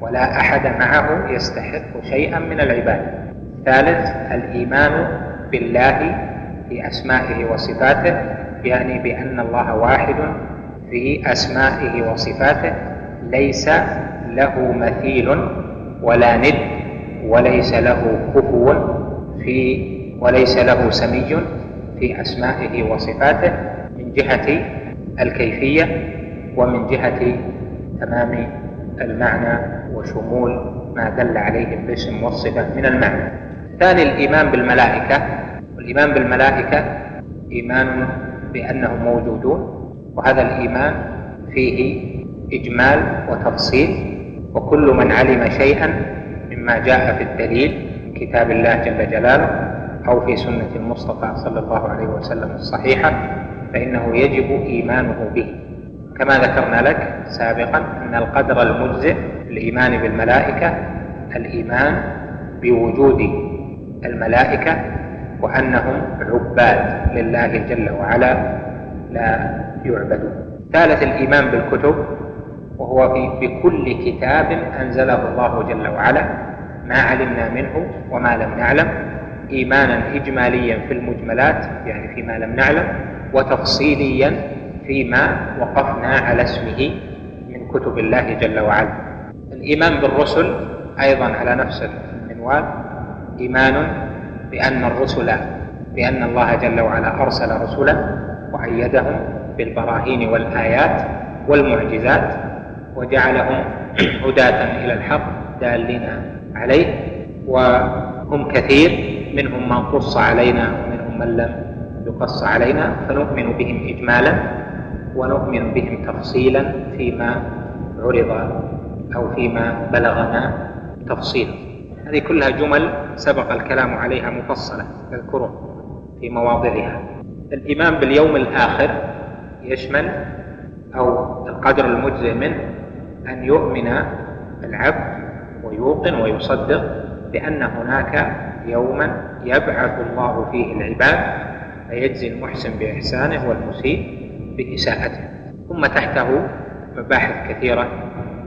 ولا أحد معه يستحق شيئا من العبادة ثالث الإيمان بالله في أسمائه وصفاته يعني بأن الله واحد في أسمائه وصفاته ليس له مثيل ولا ند وليس له كفو في وليس له سمي في أسمائه وصفاته من جهة الكيفية ومن جهة تمام المعنى وشمول ما دل عليه الاسم والصفة من المعنى. ثاني الإيمان بالملائكة. والإيمان بالملائكة إيمان بأنهم موجودون وهذا الإيمان فيه إجمال وتفصيل وكل من علم شيئا مما جاء في الدليل من كتاب الله جل جلاله. أو في سنة المصطفى صلى الله عليه وسلم الصحيحة فإنه يجب إيمانه به. كما ذكرنا لك سابقا أن القدر المجزئ الإيمان بالملائكة الإيمان بوجود الملائكة وأنهم عباد لله جل وعلا لا يعبدون. ثالث الإيمان بالكتب وهو في بكل كتاب أنزله الله جل وعلا ما علمنا منه وما لم نعلم إيمانا إجماليا في المجملات يعني فيما لم نعلم وتفصيليا فيما وقفنا على اسمه من كتب الله جل وعلا. الإيمان بالرسل أيضا على نفس المنوال إيمان بأن الرسل بأن الله جل وعلا أرسل رسلا وأيدهم بالبراهين والآيات والمعجزات وجعلهم هداة إلى الحق دالين عليه وهم كثير منهم من قص علينا ومنهم من لم يقص علينا فنؤمن بهم إجمالا ونؤمن بهم تفصيلا فيما عرض أو فيما بلغنا تفصيلا. هذه كلها جمل سبق الكلام عليها مفصلة نذكره في مواضعها. الإيمان باليوم الآخر يشمل أو القدر المجزئ منه أن يؤمن العبد ويوقن ويصدق بأن هناك يوما يبعث الله فيه العباد فيجزي المحسن بإحسانه والمسيء بإساءته. ثم تحته مباحث كثيرة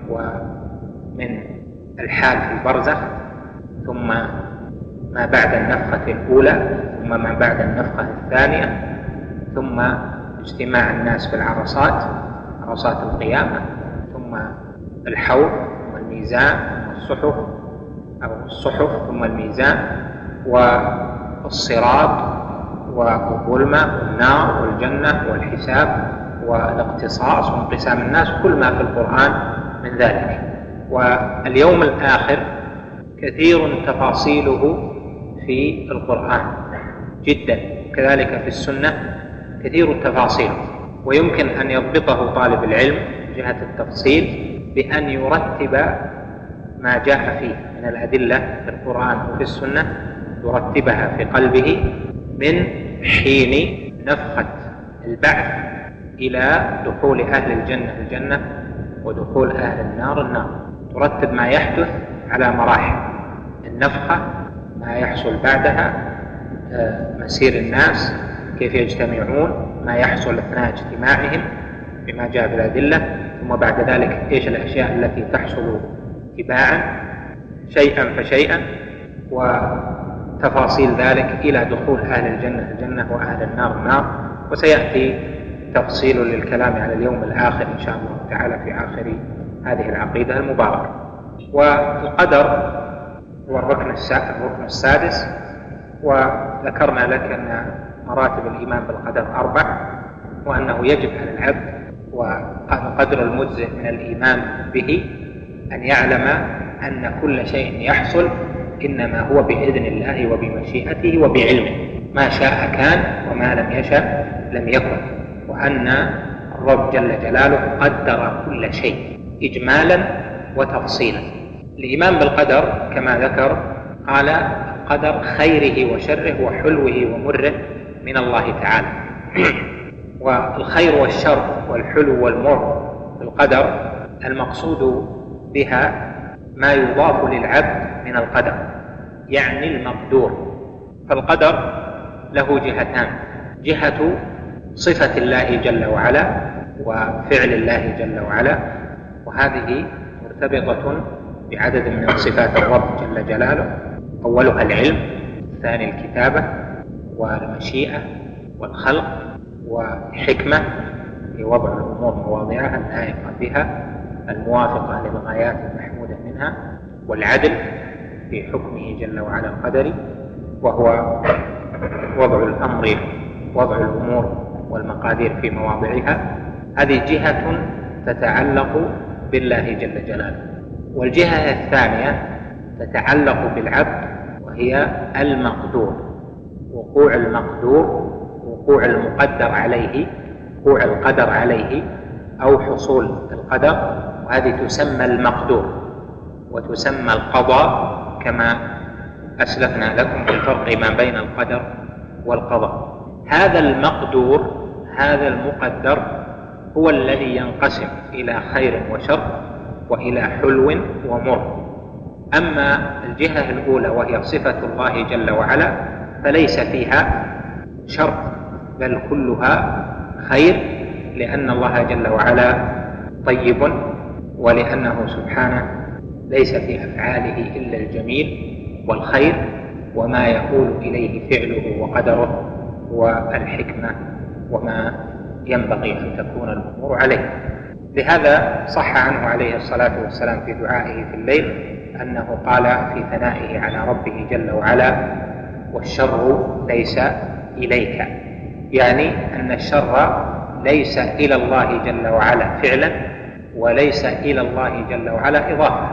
ومن الحال في البرزخ ثم ما بعد النفخة الأولى ثم ما بعد النفخة الثانية ثم اجتماع الناس في العرصات عرصات القيامة ثم الحوض والميزان والصحف أو الصحف ثم الميزان والصراط والظلمة والنار والجنة والحساب والاقتصاص وانقسام الناس كل ما في القرآن من ذلك. واليوم الآخر كثير تفاصيله في القرآن جدا كذلك في السنة كثير التفاصيل. ويمكن أن يضبطه طالب العلم جهة التفصيل بأن يرتب ما جاء فيه من الأدلة في القرآن وفي السنة يرتبها في قلبه من حين نفخة البعث إلى دخول أهل الجنة الجنة ودخول أهل النار النار. ترتب ما يحدث على مراحل. النفخة ما يحصل بعدها آه، مسير الناس كيف يجتمعون ما يحصل أثناء اجتماعهم بما جاء في الأدلة. ثم بعد ذلك إيش الأشياء التي تحصل تباعا شيئا فشيئا وتفاصيل ذلك إلى دخول أهل الجنة الجنة وأهل النار النار. وسيأتي تفصيل للكلام على اليوم الآخر إن شاء الله تعالى في آخر هذه العقيدة المباركة. والقدر هو الركن السادس. وذكرنا لك أن مراتب الإيمان بالقدر أربع وأنه يجب على العبد والقدر المجزئ من الإيمان به أن يعلم أن كل شيء يحصل إنما هو بإذن الله وبمشيئته وبعلمه. ما شاء كان وما لم يشاء لم يكن وأن الرب جل جلاله قدر كل شيء إجمالا وتفصيلا. الإيمان بالقدر كما ذكر قال قدر خيره وشره وحلوه ومره من الله تعالى. والخير والشر والحلو والمر في القدر المقصود بها ما يضاف للعبد من القدر يعني المقدور. فالقدر له جهتان جهة صفة الله جل وعلا وفعل الله جل وعلا وهذه مرتبطة بعدد من صفات الرب جل جلاله. أولها العلم الثاني الكتابة والمشيئة والخلق وحكمة في وضع الأمور مواضعها اللائقة بها الموافقة للغايات المحمودة منها والعدل في حكمه جل وعلا القدري وهو وضع الأمر وضع الأمور والمقادير في مواضعها هذه جهة تتعلق بالله جل جلاله. والجهة الثانية تتعلق بالعبد وهي المقدور وقوع المقدور وقوع المقدر عليه وقوع القدر عليه أو حصول القدر وهذه تسمى المقدور وتسمى القضاء كما أسلفنا لكم في الفرق ما بين القدر والقضاء. هذا المقدور هذا المقدر هو الذي ينقسم إلى خير وشر وإلى حلو ومر. أما الجهة الأولى وهي صفة الله جل وعلا فليس فيها شر بل كلها خير لأن الله جل وعلا طيب ولأنه سبحانه ليس في أفعاله إلا الجميل والخير وما يقول إليه فعله وقدره والحكمة وما ينبغي أن تكون الأمور عليه. لهذا صح عنه عليه الصلاة والسلام في دعائه في الليل أنه قال في ثنائه على ربه جل وعلا والشر ليس إليك. يعني أن الشر ليس إلى الله جل وعلا فعلا وليس إلى الله جل وعلا إضافة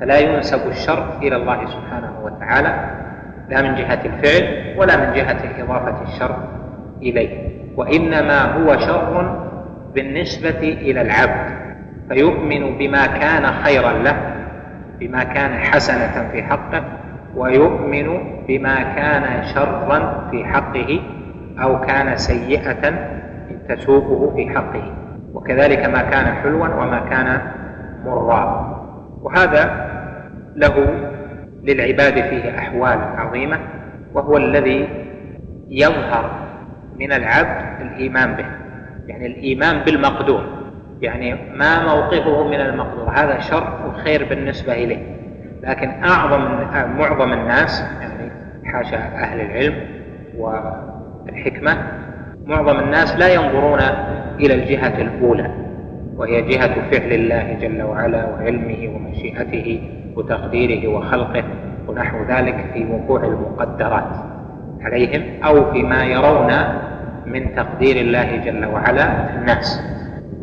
فلا ينسب الشر إلى الله سبحانه وتعالى لا من جهة الفعل ولا من جهة إضافة الشر إليه وإنما هو شر بالنسبة إلى العبد فيؤمن بما كان خيرا له بما كان حسنة في حقه ويؤمن بما كان شرا في حقه أو كان سيئة تسوقه في حقه. وكذلك ما كان حلوا وما كان مرا. وهذا له للعباد فيه أحوال عظيمة وهو الذي يظهر من العبد الإيمان به يعني الإيمان بالمقدور يعني ما موقفه من المقدور هذا شر وخير بالنسبة إليه. لكن أعظم معظم الناس يعني حاشا أهل العلم والحكمة معظم الناس لا ينظرون إلى الجهة الأولى وهي جهة فعل الله جل وعلا وعلمه ومشيئته وتقديره وخلقه ونحو ذلك في وقوع المقدرات عليهم أو فيما يرون من تقدير الله جل وعلا في الناس.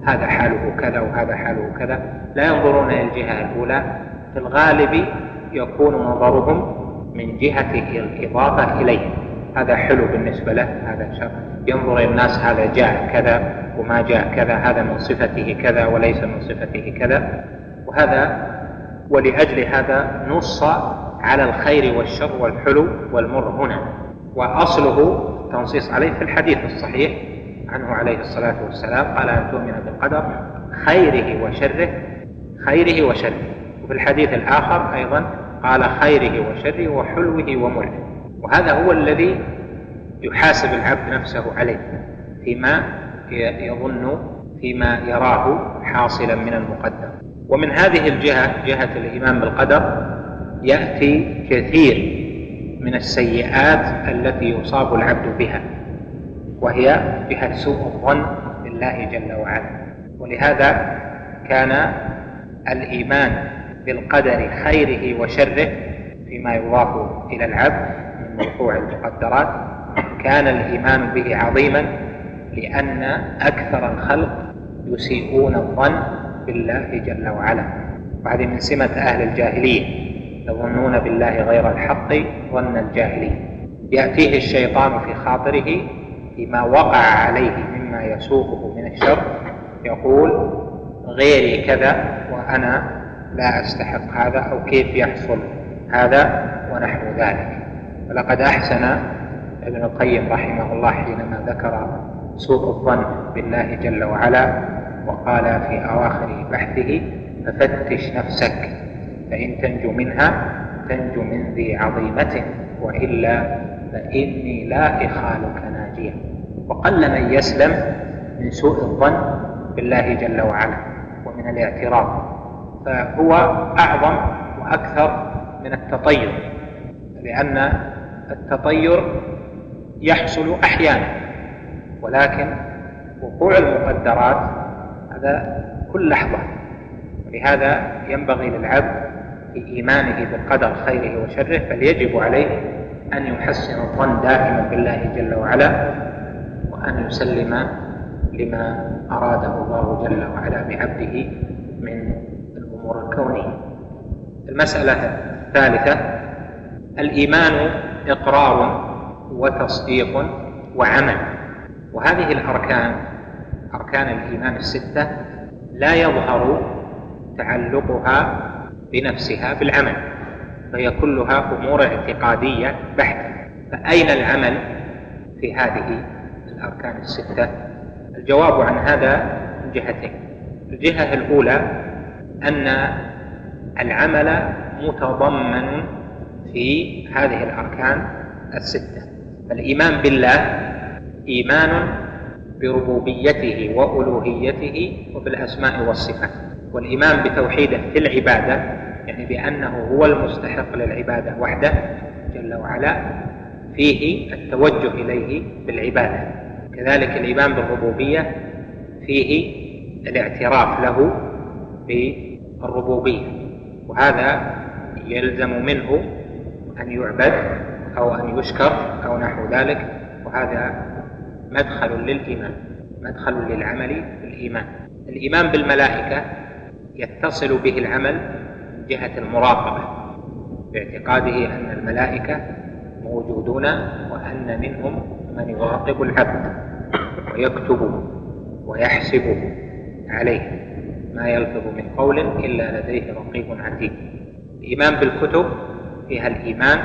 هذا حاله كذا وهذا حاله كذا. لا ينظرون إلى الجهة الأولى. في الغالب يكون نظرهم من جهة الإضافة إليه هذا حلو بالنسبة له هذا شر. ينظر الناس هذا جاء كذا وما جاء كذا هذا من صفته كذا وليس من صفته كذا. وهذا ولأجل هذا نص على الخير والشر والحلو والمر هنا. وأصله تنصيص عليه في الحديث الصحيح عنه عليه الصلاة والسلام قال أن تؤمن بالقدر خيره وشره خيره وشره. وفي الحديث الآخر أيضا قال خيره وشره وحلوه ومره. وهذا هو الذي يحاسب العبد نفسه عليه فيما يظن فيما يراه حاصلا من المقدر ومن هذه الجهة جهة الإيمان بالقدر يأتي كثير من السيئات التي يصاب العبد بها وهي جهة سوء الظن بالله جل وعلا. ولهذا كان الإيمان بالقدر خيره وشره فيما يضاف إلى العبد من وقوع المقدرات كان الإيمان به عظيما لأن أكثر الخلق يسيئون الظن بالله جل وعلا. وهذه من سمة أهل الجاهلية. يظنون بالله غير الحق ظن الجاهلية. يأتيه الشيطان في خاطره فيما وقع عليه مما يسوقه من الشر. يقول غيري كذا وأنا لا أستحق هذا أو كيف يحصل هذا ونحو ذلك. ولقد أحسن ابن القيم رحمه الله حينما ذكر سوء الظن بالله جل وعلا وقال في أواخر بحثه ففتش نفسك فإن تنجو منها تنجو من ذي عظيمة وإلا فإني لا إخالك ناجيا وقل من يسلم من سوء الظن بالله جل وعلا ومن الاعتراض فهو أعظم وأكثر من التطير لأن التطير يحصل أحيانا ولكن وقوع المقدرات هذا كل لحظة. ولهذا ينبغي للعبد في إيمانه بقدر خيره وشره بل يجب عليه أن يحسن الظن دائما بالله جل وعلا وأن يسلم لما أراده الله جل وعلا بعبده من الأمور الكونية. المسألة الثالثة الإيمان إقرار وتصديق وعمل. وهذه الأركان أركان الإيمان الستة لا يظهر تعلقها بنفسها بالعمل فهي كلها أمور اعتقادية بحتة. فأين العمل في هذه الأركان الستة؟ الجواب عن هذا من جهتين. الجهة الأولى أن العمل متضمن في هذه الأركان الستة. فالإيمان بالله إيمان بربوبيته وألوهيته وبالأسماء والصفات والإيمان بتوحيده في العبادة يعني بأنه هو المستحق للعبادة وحده جل وعلا فيه التوجه إليه بالعبادة. كذلك الإيمان بالربوبية فيه الاعتراف له بالربوبية وهذا يلزم منه أن يعبد أو أن يشكر أو نحو ذلك وهذا مدخل للإيمان مدخل للعمل في الإيمان الإيمان بالملائكة يتصل به العمل من جهة المراقبة باعتقاده أن الملائكة موجودون وأن منهم من يراقب العبد ويكتب ويحسب عليه ما يلفظ من قول إلا لديه رقيب عتيد. الإيمان بالكتب فيها الإيمان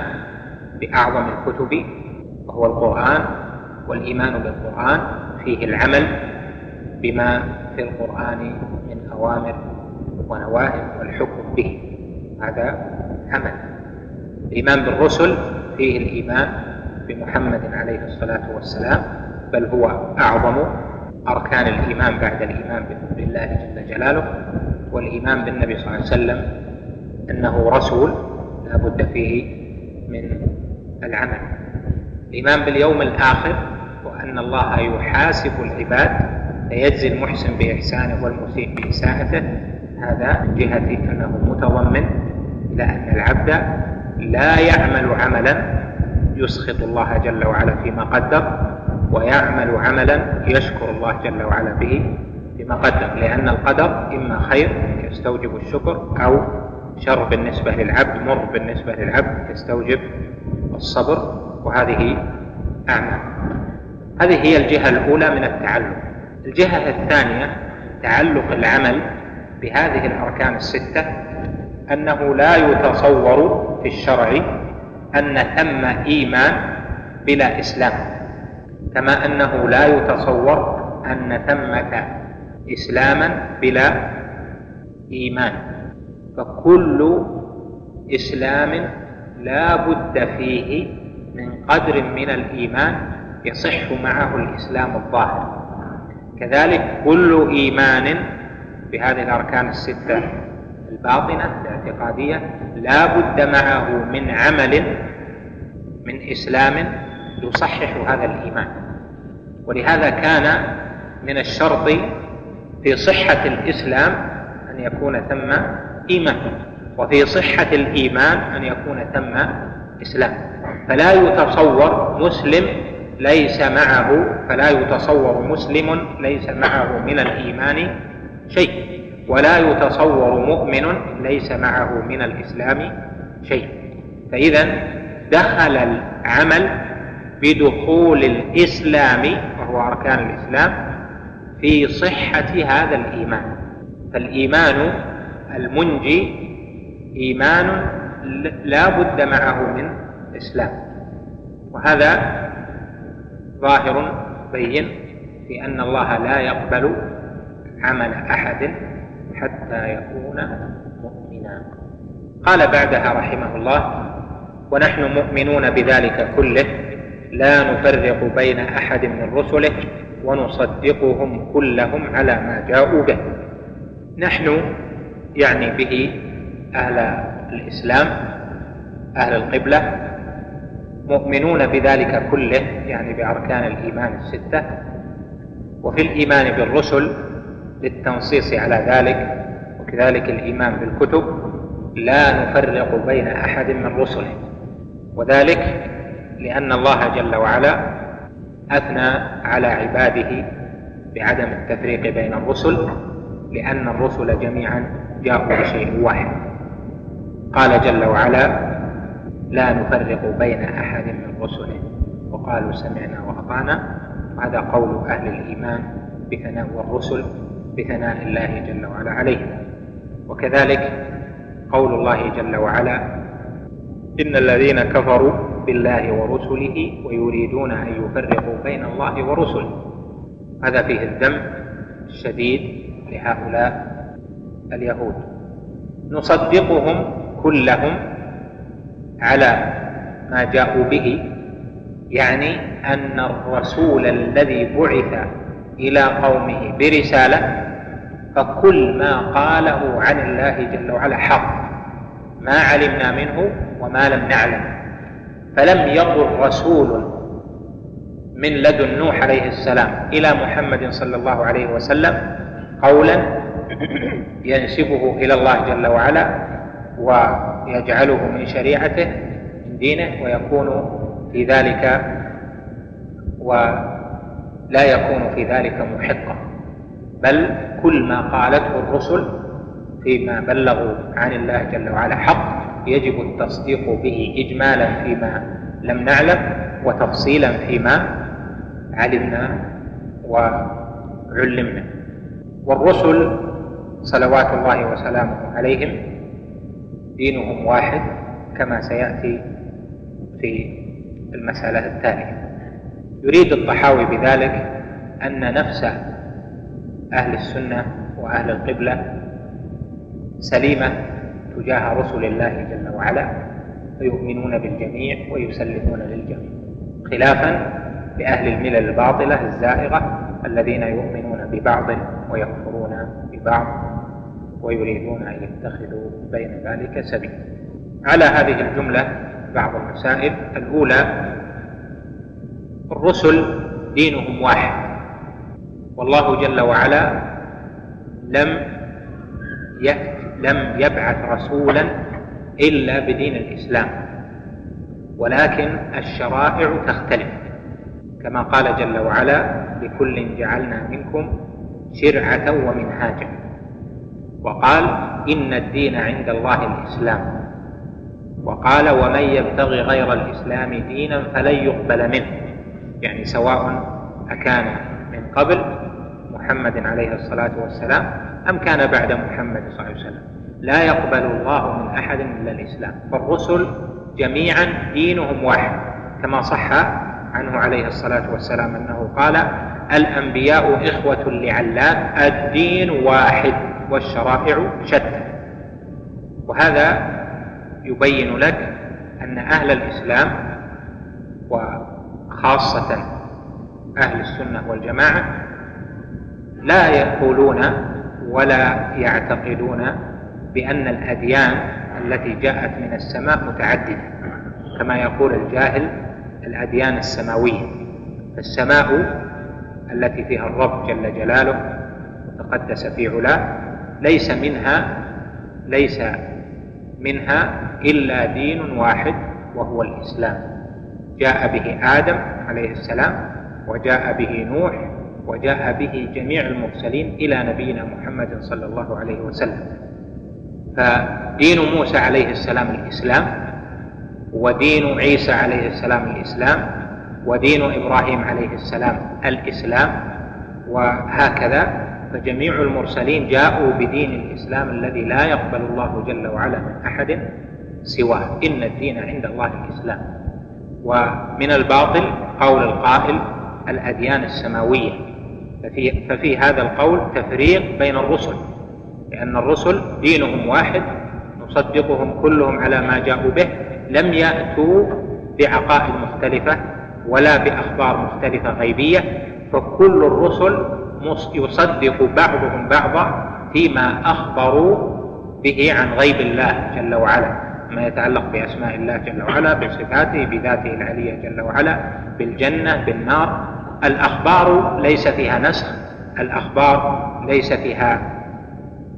بأعظم الكتب وهو القرآن والإيمان بالقرآن فيه العمل بما في القرآن من أوامر ونواهي والحكم به. هذا عمل. الإيمان بالرسل فيه الإيمان بمحمد عليه الصلاة والسلام بل هو أعظم أركان الإيمان بعد الإيمان بالله جل جلاله والإيمان بالنبي صلى الله عليه وسلم أنه رسول لا بد فيه من العمل. الإيمان باليوم الآخر وأن الله يحاسب العباد فيجزي المحسن بإحسانه والمسيء بإساءته هذا من جهة أنه متضمن إلى أن العبد لا يعمل عملا يسخط الله جل وعلا فيما قدر ويعمل عملا يشكر الله جل وعلا به فيما قدر لأن القدر إما خير يستوجب الشكر أو شر بالنسبة للعبد مر بالنسبة للعبد يستوجب الصبر وهذه أعمال. هذه هي الجهة الأولى من التعلق. الجهة الثانية تعلق العمل بهذه الأركان الستة أنه لا يتصور في الشرع أن ثم إيمان بلا إسلام كما أنه لا يتصور أن ثمة إسلاما بلا إيمان. فكل إسلام لا بد فيه من قدر من الإيمان يصح معه الإسلام الظاهر. كذلك كل إيمان بهذه الأركان الستة الباطنة الاعتقادية لا بد معه من عمل من إسلام يصحح هذا الإيمان. ولهذا كان من الشرط في صحة الإسلام أن يكون ثم إيمان وفي صحة الإيمان أن يكون ثم إسلام فلا يتصور مسلم ليس معه فلا يتصور مسلم ليس معه من الإيمان شيء. ولا يتصور مؤمن ليس معه من الإسلام شيء. فإذا دخل العمل بدخول الإسلام وهو أركان الإسلام في صحة هذا الإيمان. فالإيمان المنجي إيمان لا بد معه من إسلام. وهذا ظاهر بين في أن الله لا يقبل عمل أحد حتى يكون مؤمنا. قال بعدها رحمه الله ونحن مؤمنون بذلك كله لا نفرق بين أحد من رسله ونصدقهم كلهم على ما جاءوا به. نحن يعني به أهل الإسلام أهل القبلة مؤمنون بذلك كله يعني بأركان الإيمان الستة وفي الإيمان بالرسل للتنصيص على ذلك وكذلك الإيمان بالكتب لا نفرق بين أحد من رسله. وذلك لأن الله جل وعلا أثنى على عباده بعدم التفريق بين الرسل لأن الرسل جميعا جاءوا بشيء واحد. قال جل وعلا لا نفرق بين أحد من رسله. وقالوا سمعنا وأطعنا. هذا قول أهل الإيمان بثناء والرسل بثناء الله جل وعلا عليهم وكذلك قول الله جل وعلا إن الذين كفروا بالله ورسله ويريدون أن يفرقوا بين الله ورسله. هذا فيه الذم الشديد لهؤلاء اليهود. نصدقهم كلهم على ما جاءوا به يعني أن الرسول الذي بعث إلى قومه برسالة فكل ما قاله عن الله جل وعلا حق. ما علمنا منه وما لم نعلم. فلم يقل رسول من لدن نوح عليه السلام إلى محمد صلى الله عليه وسلم قولا ينسبه إلى الله جل وعلا ويجعله من شريعته من دينه ويكون في ذلك ولا يكون في ذلك محقا. بل كل ما قالته الرسل فيما بلغوا عن الله جل وعلا حق يجب التصديق به اجمالا فيما لم نعلم وتفصيلا فيما علمنا وعلمنا. والرسل صلوات الله وسلامه عليهم. دينهم واحد كما سيأتي في المسألة الثانية. يريد الطحاوي بذلك أن نفس أهل السنة وأهل القبلة سليمة تجاه رسل الله جل وعلا فيؤمنون بالجميع ويسلمون للجميع خلافا لأهل الملل الباطلة الزائغة الذين يؤمنون ببعض ويكفرون ببعض. ويريدون أن يتخذوا بين ذلك سبيلا على هذه الجملة بعض المسائل. الأولى الرسل دينهم واحد. والله جل وعلا لم لم يبعث رسولا إلا بدين الإسلام. ولكن الشرائع تختلف. كما قال جل وعلا لكل جعلنا منكم شرعة ومنهاجا. وقال إن الدين عند الله الإسلام. وقال ومن يبتغي غير الإسلام دينا فلن يقبل منه. يعني سواء أكان من قبل محمد عليه الصلاة والسلام أم كان بعد محمد صلى الله عليه وسلم. لا يقبل الله من أحد إلا الإسلام. فالرسل جميعا دينهم واحد كما صح عنه عليه الصلاة والسلام أنه قال الأنبياء إخوة لعلان الدين واحد. والشرائع شتى. وهذا يبين لك أن أهل الإسلام وخاصة أهل السنة والجماعة لا يقولون ولا يعتقدون بأن الأديان التي جاءت من السماء متعددة كما يقول الجاهل الأديان السماوية. فالسماء التي فيها الرب جل جلاله وتقدس في علاه ليس منها ليس منها إلا دين واحد وهو الإسلام. جاء به آدم عليه السلام وجاء به نوح وجاء به جميع المرسلين إلى نبينا محمد صلى الله عليه وسلم. فدين موسى عليه السلام الإسلام ودين عيسى عليه السلام الإسلام ودين إبراهيم عليه السلام الإسلام وهكذا فجميع المرسلين جاءوا بدين الإسلام الذي لا يقبل الله جل وعلا من أحد سواه. إن الدين عند الله الإسلام. ومن الباطل قول القائل الأديان السماوية. ففي, ففي هذا القول تفريق بين الرسل. لأن الرسل دينهم واحد نصدقهم كلهم على ما جاءوا به لم يأتوا بعقائد مختلفة ولا بأخبار مختلفة غيبية. فكل الرسل يصدق بعضهم بعضا فيما أخبروا به عن غيب الله جل وعلا ما يتعلق بأسماء الله جل وعلا بصفاته بذاته العلية جل وعلا بالجنة بالنار. الأخبار ليس فيها نسخ الأخبار ليس فيها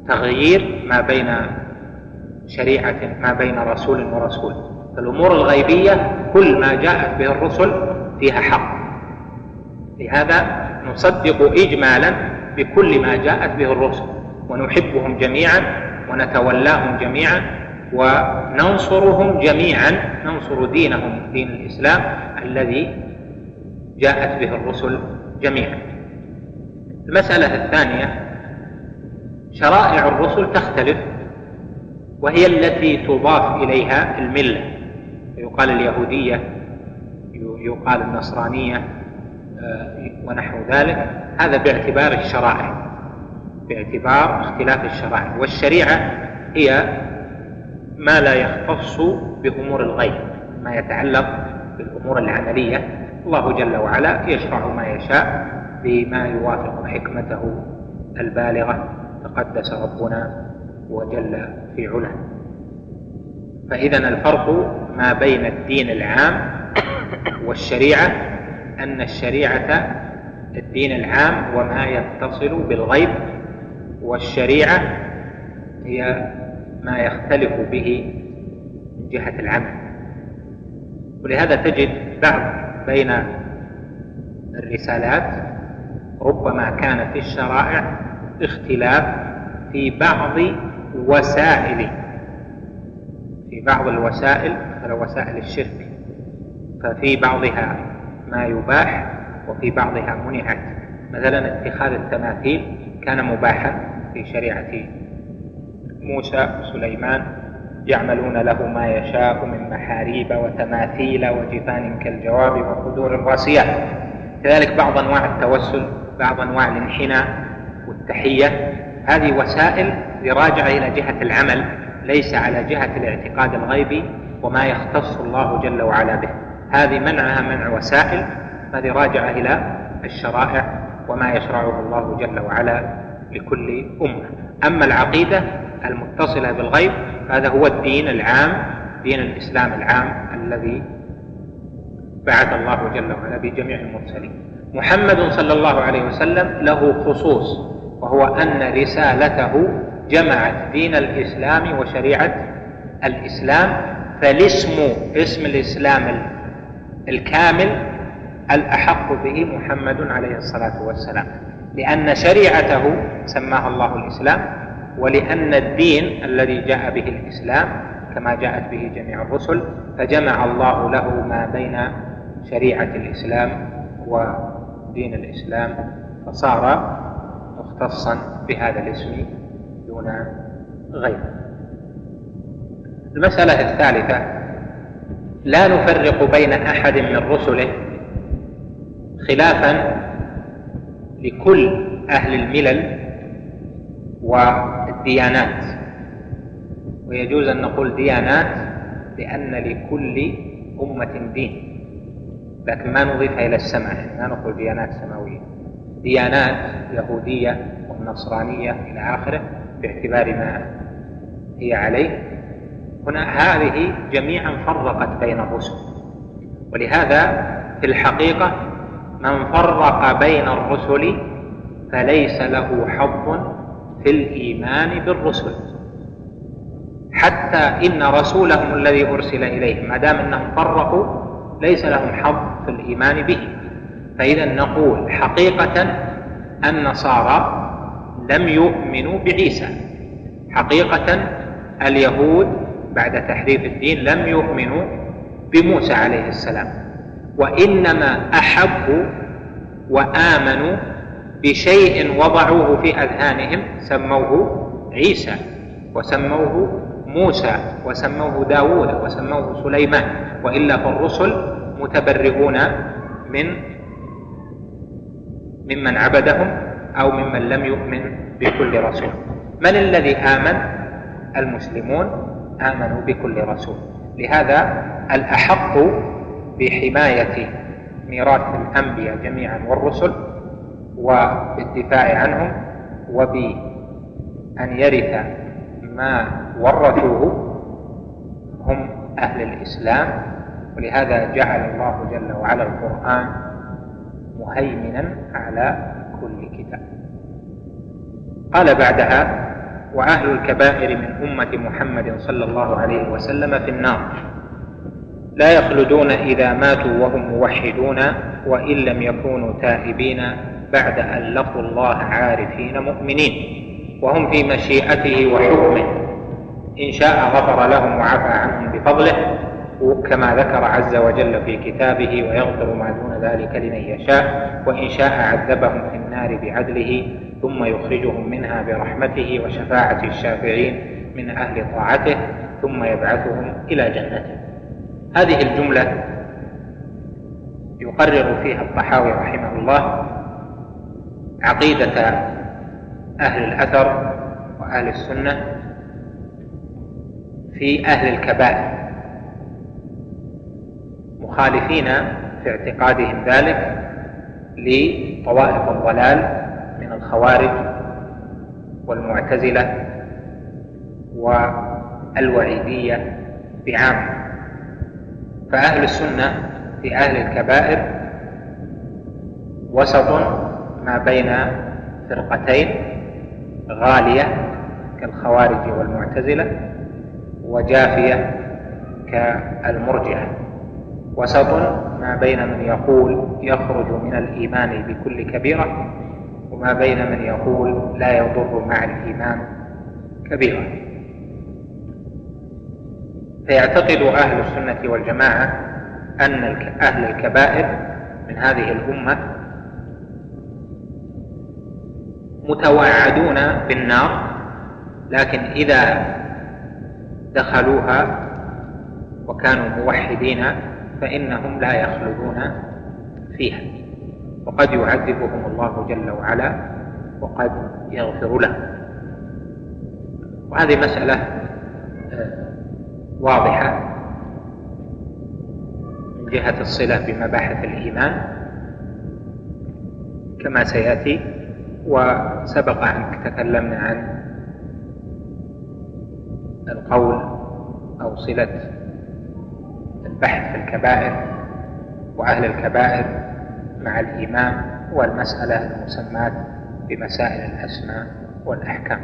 تغيير ما بين شريعة ما بين رسول ورسول. فالأمور الغيبية كل ما جاءت به الرسل فيها حق. لهذا نصدق إجمالا بكل ما جاءت به الرسل ونحبهم جميعا ونتولاهم جميعا وننصرهم جميعا ننصر دينهم دين الإسلام الذي جاءت به الرسل جميعا. المسألة الثانية شرائع الرسل تختلف وهي التي تضاف إليها الملة. يقال اليهودية يقال النصرانية آه، ونحو ذلك هذا باعتبار الشرائع باعتبار اختلاف الشرائع. والشريعة هي ما لا يختص بأمور الغيب ما يتعلق بالأمور العملية. الله جل وعلا يشرع ما يشاء بما يوافق حكمته البالغة تقدس ربنا وجل في علاه. فإذا الفرق ما بين الدين العام والشريعة أن الشريعة الدين العام وما يتصل بالغيب والشريعة هي ما يختلف به من جهة العمل. ولهذا تجد بعض بين الرسالات ربما كان في الشرائع اختلاف في بعض وسائل في بعض الوسائل مثل وسائل الشرك ففي بعضها ما يباح وفي بعضها منعت مثلا اتخاذ التماثيل كان مباحا في شريعة موسى وسليمان. يعملون له ما يشاء من محاريب وتماثيل وجفان كالجواب وقدور الراسيات كذلك بعض أنواع التوسل بعض أنواع الانحناء والتحية. هذه وسائل راجعه إلى جهة العمل ليس على جهة الاعتقاد الغيبي وما يختص الله جل وعلا به. هذه منعها منع وسائل هذه راجعه إلى الشرائع وما يشرعه الله جل وعلا لكل أمة. أما العقيدة المتصلة بالغيب هذا هو الدين العام دين الإسلام العام الذي بعث الله جل وعلا بجميع المرسلين. محمد صلى الله عليه وسلم له خصوص وهو أن رسالته جمعت دين الإسلام وشريعة الإسلام فالاسم اسم الإسلام الكامل الأحق به محمد عليه الصلاة والسلام لأن شريعته سماها الله الإسلام ولأن الدين الذي جاء به الإسلام كما جاءت به جميع الرسل فجمع الله له ما بين شريعة الإسلام ودين الإسلام فصار مختصا بهذا الاسم دون غيره. المسألة الثالثة لا نفرق بين أحد من رسله خلافا لكل أهل الملل والديانات. ويجوز أن نقول ديانات لأن لكل أمة دين. لكن ما نضيفها إلى السمع ما نقول ديانات سماوية. ديانات يهودية والنصرانية إلى آخره باعتبار ما هي عليه. هنا هذه جميعا فرقت بين الرسل. ولهذا في الحقيقة من فرق بين الرسل فليس له حظ في الإيمان بالرسل. حتى إن رسولهم الذي أرسل إليهم ما دام أنهم فرقوا ليس لهم حظ في الإيمان به. فإذا نقول حقيقة النصارى لم يؤمنوا بعيسى. حقيقة اليهود بعد تحريف الدين لم يؤمنوا بموسى عليه السلام. وإنما أحبوا وآمنوا بشيء وضعوه في أذهانهم سموه عيسى وسموه موسى وسموه داود وسموه سليمان وإلا فالرسل متبرئون من ممن عبدهم أو ممن لم يؤمن بكل رسول. من الذي آمن؟ المسلمون آمنوا بكل رسول. لهذا الأحق بحماية ميراث الأنبياء جميعا والرسل وبالدفاع عنهم وبأن يرث ما ورثوه هم أهل الإسلام. ولهذا جعل الله جل وعلا القرآن مهيمنا على كل كتاب. قال بعدها وأهل الكبائر من أمة محمد صلى الله عليه وسلم في النار. لا يخلدون إذا ماتوا وهم موحدون وإن لم يكونوا تائبين بعد أن لقوا الله عارفين مؤمنين. وهم في مشيئته وحكمه. إن شاء غفر لهم وعفى عنهم بفضله. كما ذكر عز وجل في كتابه ويغفر ما دون ذلك لمن يشاء. وإن شاء عذبهم في النار بعدله. ثم يخرجهم منها برحمته وشفاعة الشافعين من أهل طاعته ثم يبعثهم إلى جنته. هذه الجملة يقرر فيها الطحاوي رحمه الله عقيدة أهل الأثر وأهل السنة في أهل الكبائر مخالفين في اعتقادهم ذلك لطوائف الضلال من الخوارج والمعتزلة والوعيدية بعام فأهل السنة في أهل الكبائر وسط ما بين فرقتين غالية كالخوارج والمعتزلة وجافية كالمرجئة. وسط ما بين من يقول يخرج من الإيمان بكل كبيرة وما بين من يقول لا يضر مع الإيمان كبيرة فيعتقد أهل السنة والجماعة أن أهل الكبائر من هذه الأمة متوعدون بالنار لكن إذا دخلوها وكانوا موحدين فإنهم لا يخلدون فيها. وقد يعذبهم الله جل وعلا وقد يغفر لهم وهذه مسألة آه، واضحة من جهة الصلة بمباحث الإيمان كما سيأتي وسبق أن تكلمنا عن القول أو صلة البحث في الكبائر وأهل الكبائر مع الإيمان والمسألة المسماة بمسائل الأسماء والأحكام.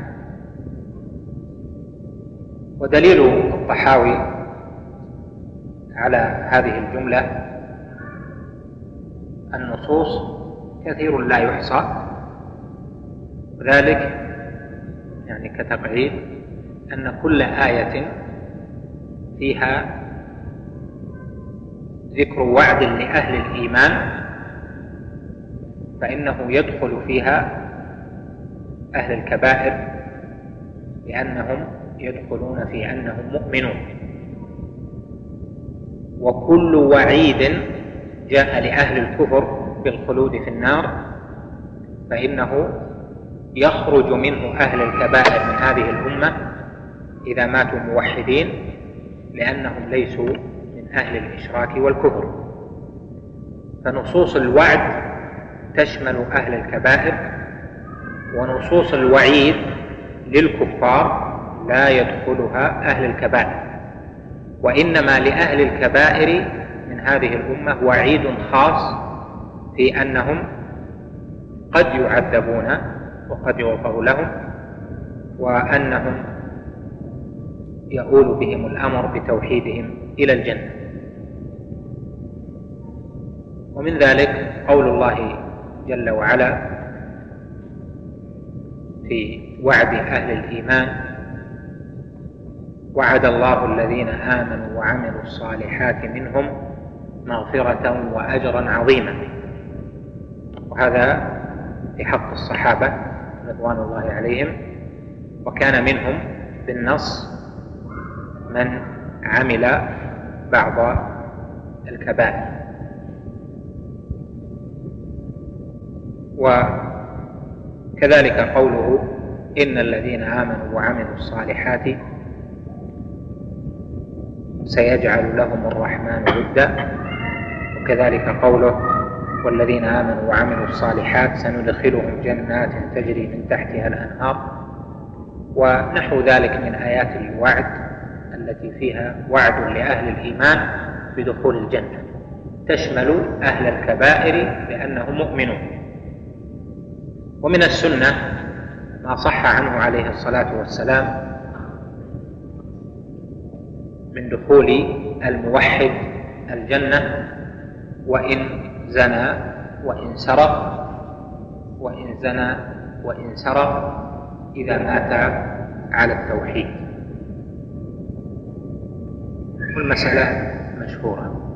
ودليل الطحاوي على هذه الجملة النصوص كثير لا يحصى وذلك يعني كتقعيد أن كل آية فيها ذكر وعد لأهل الإيمان فإنه يدخل فيها أهل الكبائر لأنهم يدخلون في أنهم مؤمنون. وكل وعيد جاء لأهل الكفر بالخلود في النار فإنه يخرج منه أهل الكبائر من هذه الأمة إذا ماتوا موحدين لأنهم ليسوا أهل الإشراك والكفر. فنصوص الوعد تشمل أهل الكبائر ونصوص الوعيد للكفار لا يدخلها أهل الكبائر وإنما لأهل الكبائر من هذه الأمة وعيد خاص في أنهم قد يعذبون وقد يغفر لهم وأنهم يؤول بهم الأمر بتوحيدهم إلى الجنة. ومن ذلك قول الله جل وعلا في وعد أهل الإيمان. وعد الله الذين آمنوا وعملوا الصالحات منهم مغفرة وأجرا عظيما. وهذا في حق الصحابة رضوان الله عليهم. وكان منهم بالنص من عمل بعض الكبائر. وكذلك قوله إن الذين آمنوا وعملوا الصالحات سيجعل لهم الرحمن ودا. وكذلك قوله والذين آمنوا وعملوا الصالحات سندخلهم جنات تجري من تحتها الأنهار. ونحو ذلك من آيات الوعد التي فيها وعد لأهل الإيمان بدخول الجنة. تشمل أهل الكبائر لأنهم مؤمنون. ومن السنة ما صح عنه عليه الصلاة والسلام من دخول الموحد الجنة وإن زنى وإن سرق وإن زنى وإن سرق إذا مات على التوحيد. والمسألة مشهورة.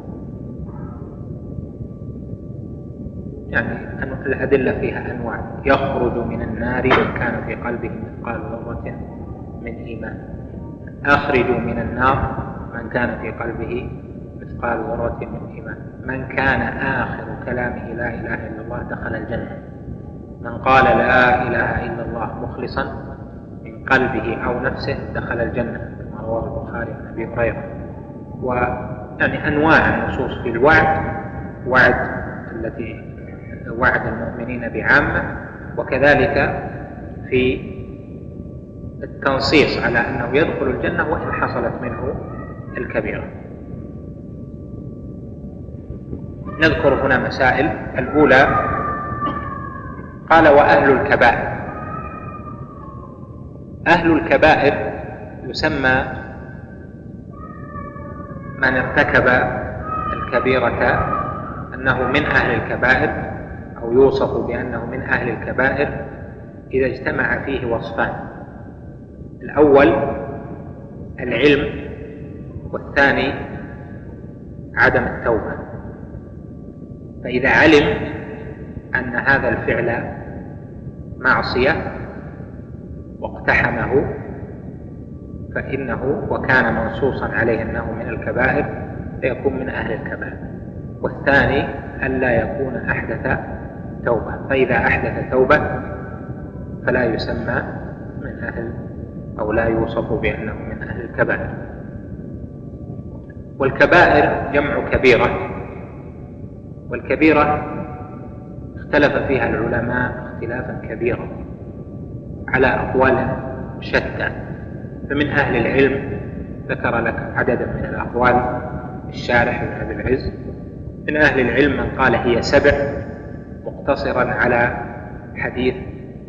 يعني الأدلة فيها أنواع. يخرج من النار من كان في قلبه مثقال ذرة من إيمان. أخرجوا من النار من كان في قلبه مثقال ذرة من إيمان. من كان آخر كلامه لا إله إلا الله دخل الجنة. من قال لا إله إلا الله مخلصا من قلبه أو نفسه دخل الجنة كما رواه البخاري عن أبي هريرة. ويعني أنواع النصوص في الوعد وعد التي وعد المؤمنين بعامة وكذلك في التنصيص على أنه يدخل الجنة وإن حصلت منه الكبيرة. نذكر هنا مسائل. الأولى قال وأهل الكبائر. أهل الكبائر يسمى من ارتكب الكبيرة أنه من أهل الكبائر. أو يوصف بأنه من أهل الكبائر إذا اجتمع فيه وصفان. الأول العلم والثاني عدم التوبة. فإذا علم أن هذا الفعل معصية واقتحمه فإنه وكان منصوصا عليه أنه من الكبائر فيكون من أهل الكبائر. والثاني ألا يكون أحدث توبة فإذا أحدث توبة فلا يسمى من أهل أو لا يوصف بأنه من أهل الكبائر. والكبائر جمع كبيرة والكبيرة اختلف فيها العلماء اختلافا كبيرا على أقوال شتى. فمن أهل العلم ذكر لك عددا من الأقوال الشارح بن أبي العز. من أهل العلم من قال هي سبع مقتصرا على حديث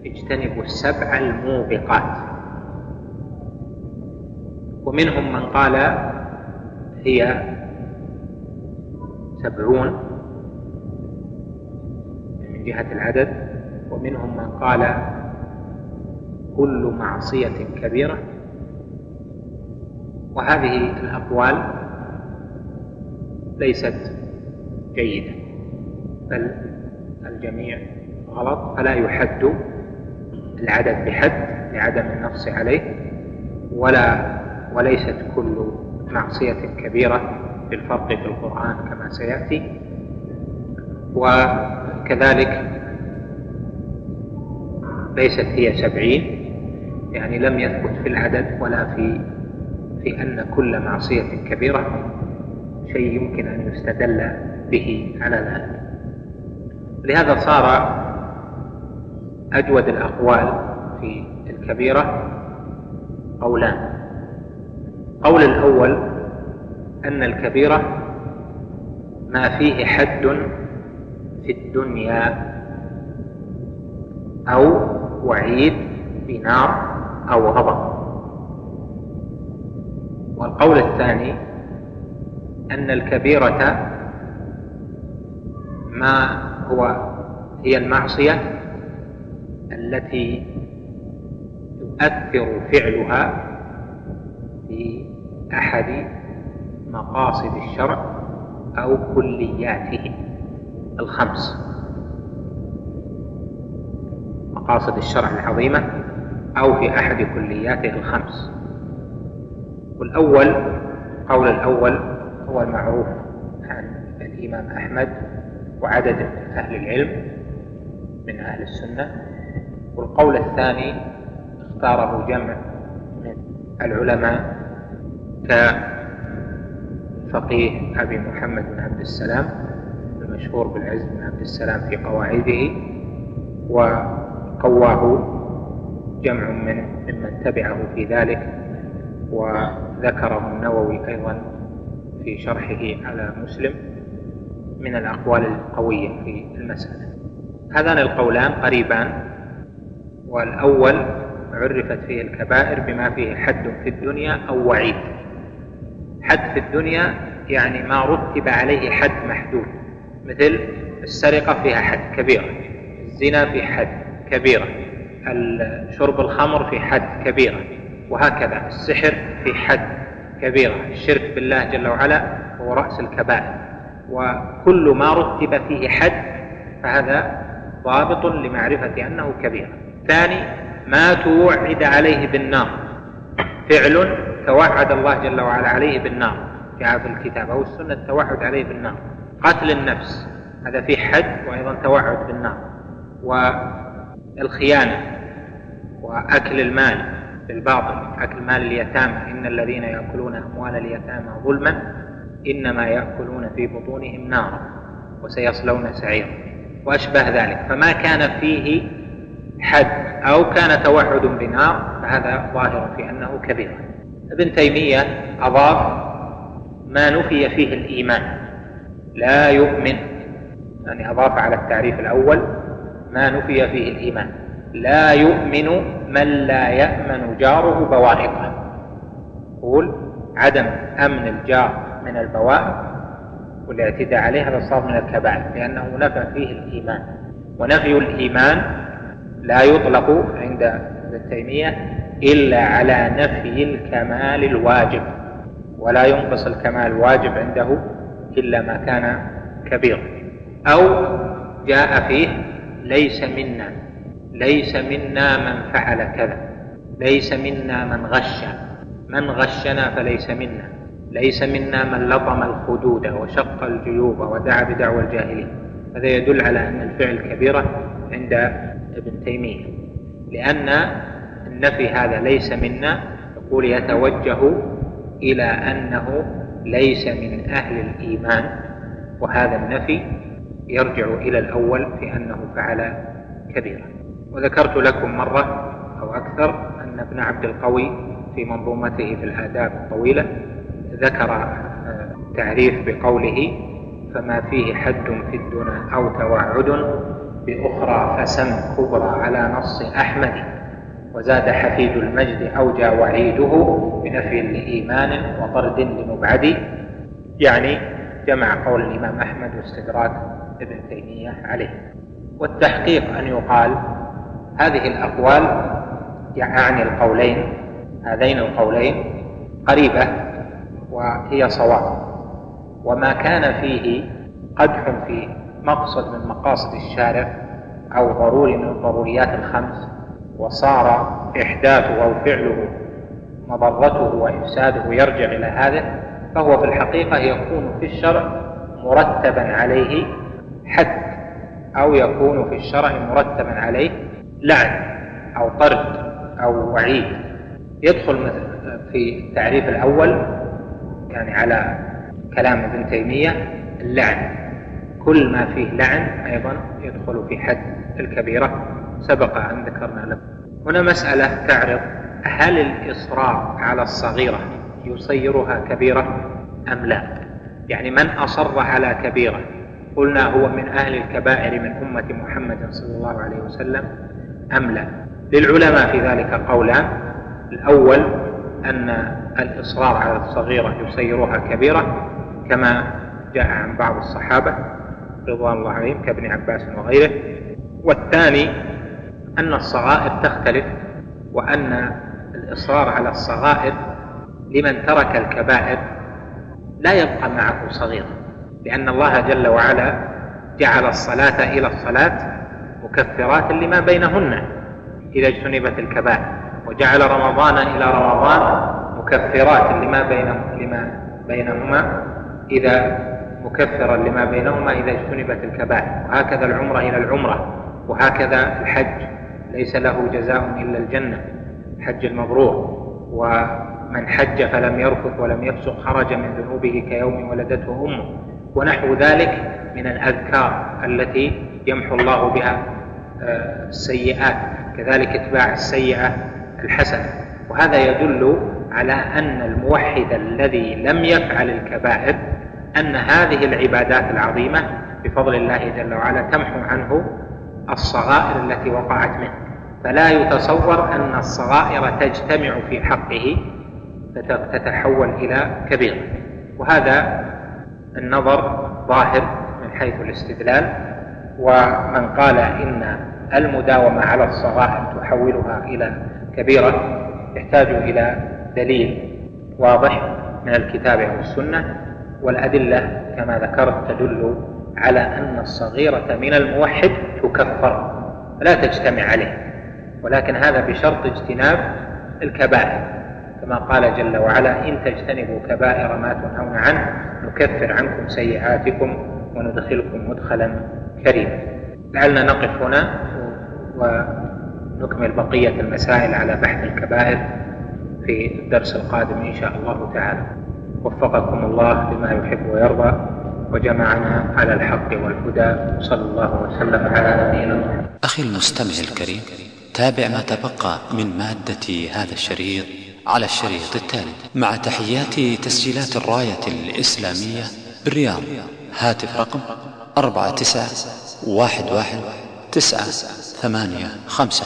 اجتنبوا السبع الموبقات. ومنهم من قال هي سبعون من جهة العدد. ومنهم من قال كل معصية كبيرة. وهذه الأقوال ليست جيدة بل الجميع غلط. فلا يحد العدد بحد لعدم النص عليه ولا وليست كل معصية كبيرة بالفرق في القرآن كما سيأتي. وكذلك ليست هي سبعين يعني لم يثبت في العدد ولا في في أن كل معصية كبيرة شيء يمكن أن يستدل به على ذلك. لهذا صار أجود الأقوال في الكبيرة قولان. القول الأول أن الكبيرة ما فيه حد في الدنيا أو وعيد بنار أو غضب. والقول الثاني أن الكبيرة ما هو هي المعصية التي يؤثر فعلها في أحد مقاصد الشرع أو كلياته الخمس. مقاصد الشرع العظيمة أو في أحد كلياته الخمس. والأول القول الأول هو المعروف عن الإمام أحمد وعدد أهل العلم من أهل السنة. والقول الثاني اختاره جمع من العلماء كفقيه أبي محمد بن عبد السلام المشهور بالعز بن عبد السلام في قواعده وقواه جمع من ممن تبعه في ذلك وذكره النووي أيضا في شرحه على مسلم. من الأقوال القوية في المسألة. هذان القولان قريبان والأول عرفت فيه الكبائر بما فيه حد في الدنيا أو وعيد. حد في الدنيا يعني ما رتب عليه حد محدود مثل السرقة فيها حد كبيرة الزنا في حد كبيرة شرب الخمر في حد كبيرة وهكذا السحر في حد كبيرة. الشرك بالله جل وعلا هو رأس الكبائر. وكل ما رتب فيه حد فهذا ضابط لمعرفة أنه كبيرة ثاني ما توعد عليه بالنار. فعل توعد الله جل وعلا عليه بالنار. جاء في الكتاب أو السنة التوعد عليه بالنار. قتل النفس هذا فيه حد وأيضا توعد بالنار. والخيانة وأكل المال بالباطل أكل مال اليتامى. إن الذين يأكلون أموال اليتامى ظلما. إنما يأكلون في بطونهم نارا وسيصلون سعيرا وأشبه ذلك. فما كان فيه حد أو كان توعد بنار فهذا ظاهر في أنه كبير. ابن تيمية أضاف ما نفي فيه الإيمان. لا يؤمن يعني أضاف على التعريف الأول ما نفي فيه الإيمان. لا يؤمن من لا يأمن جاره بوائقه يقول عدم أمن الجار من البوائق والاعتداء عليه هذا صار من الكبائر لأنه نفى فيه الإيمان. ونفي الإيمان لا يطلق عند ابن تيمية إلا على نفي الكمال الواجب ولا ينقص الكمال الواجب عنده إلا ما كان كبير. أو جاء فيه ليس منا ليس منا من فعل كذا ليس منا من غش من غشنا فليس منا. ليس منا من لطم الخدود وشق الجيوب ودعا بدعوى الجاهلين. هذا يدل على أن الفعل كبيرة عند ابن تيمية. لأن النفي هذا ليس منا يقول يتوجه إلى أنه ليس من أهل الإيمان وهذا النفي يرجع إلى الأول في أنه فعل كبيرة وذكرت لكم مرة أو أكثر أن ابن عبد القوي في منظومته في الآداب الطويلة ذكر آه، تعريف بقوله فما فيه حد في الدنا أو توعد بأخرى فسم كبرى على نص أحمد وزاد حفيد المجد أوجى وعيده بنفي لإيمان وطرد لمبعد. يعني جمع قول الإمام أحمد واستدراك ابن تيمية عليه. والتحقيق أن يقال هذه الأقوال يعني القولين هذين القولين قريبة وهي صواب. وما كان فيه قدح في مقصد من مقاصد الشارع أو ضروري من الضروريات الخمس وصار إحداثه أو فعله مضرته وإفساده يرجع إلى هذا فهو في الحقيقة يكون في الشرع مرتبا عليه حد أو يكون في الشرع مرتبا عليه لعن أو طرد أو وعيد. يدخل في التعريف الأول يعني على كلام ابن تيمية اللعن. كل ما فيه لعن أيضا يدخل في حد الكبيرة. سبق أن ذكرنا له هنا مسألة تعرض. هل الإصرار على الصغيرة يصيرها كبيرة أم لا؟ يعني من أصر على كبيرة؟ قلنا هو من أهل الكبائر من أمة محمد صلى الله عليه وسلم أم لا؟ للعلماء في ذلك قولان. الأول أن الإصرار على الصغيرة يصيرها كبيرة كما جاء عن بعض الصحابة رضوان الله عليهم كابن عباس وغيره. والثاني أن الصغائر تختلف وأن الإصرار على الصغائر لمن ترك الكبائر لا يبقى معه صغيرا لأن الله جل وعلا جعل الصلاة إلى الصلاة مكفرات لما بينهن إذا اجتنبت الكبائر وجعل رمضان إلى رمضان مكفرات لما بينه لما بينهما إذا مكفرا لما بينهما إذا اجتنبت الكبائر. وهكذا العمرة إلى العمرة وهكذا الحج. ليس له جزاء إلا الجنة الحج المبرور. ومن حج فلم يرفث ولم يفسق خرج من ذنوبه كيوم ولدته أمه. ونحو ذلك من الأذكار التي يمحو الله بها آه، السيئات. كذلك اتباع السيئة الحسنة. وهذا يدل على أن الموحد الذي لم يفعل الكبائر أن هذه العبادات العظيمة بفضل الله جل وعلا تمحو عنه الصغائر التي وقعت منه. فلا يتصور أن الصغائر تجتمع في حقه فتتحول إلى كبيرة وهذا النظر ظاهر من حيث الاستدلال ومن قال إن المداومة على الصغائر تحولها إلى كبيرة يحتاج إلى دليل واضح من الكتاب أو السنة والأدلة كما ذكرت تدل على أن الصغيرة من الموحد تكفر لا تجتمع عليه ولكن هذا بشرط اجتناب الكبائر. كما قال جل وعلا إن تجتنبوا كبائر ما تنهون عنه نكفر عنكم سيئاتكم وندخلكم مدخلا كريما. لعلنا نقف هنا ونكمل بقية المسائل على بحث الكبائر. في الدرس القادم إن شاء الله تعالى. وفقكم الله لما يحب ويرضى وجمعنا على الحق والهدى. صلى الله وسلم على نبينا محمد. أخي المستمع الكريم تابع ما تبقى من مادة هذا الشريط على الشريط التالي. مع تحيات تسجيلات الراية الإسلامية بالرياض. هاتف رقم أربعة تسعة واحد واحد تسعة ثمانية خمسة.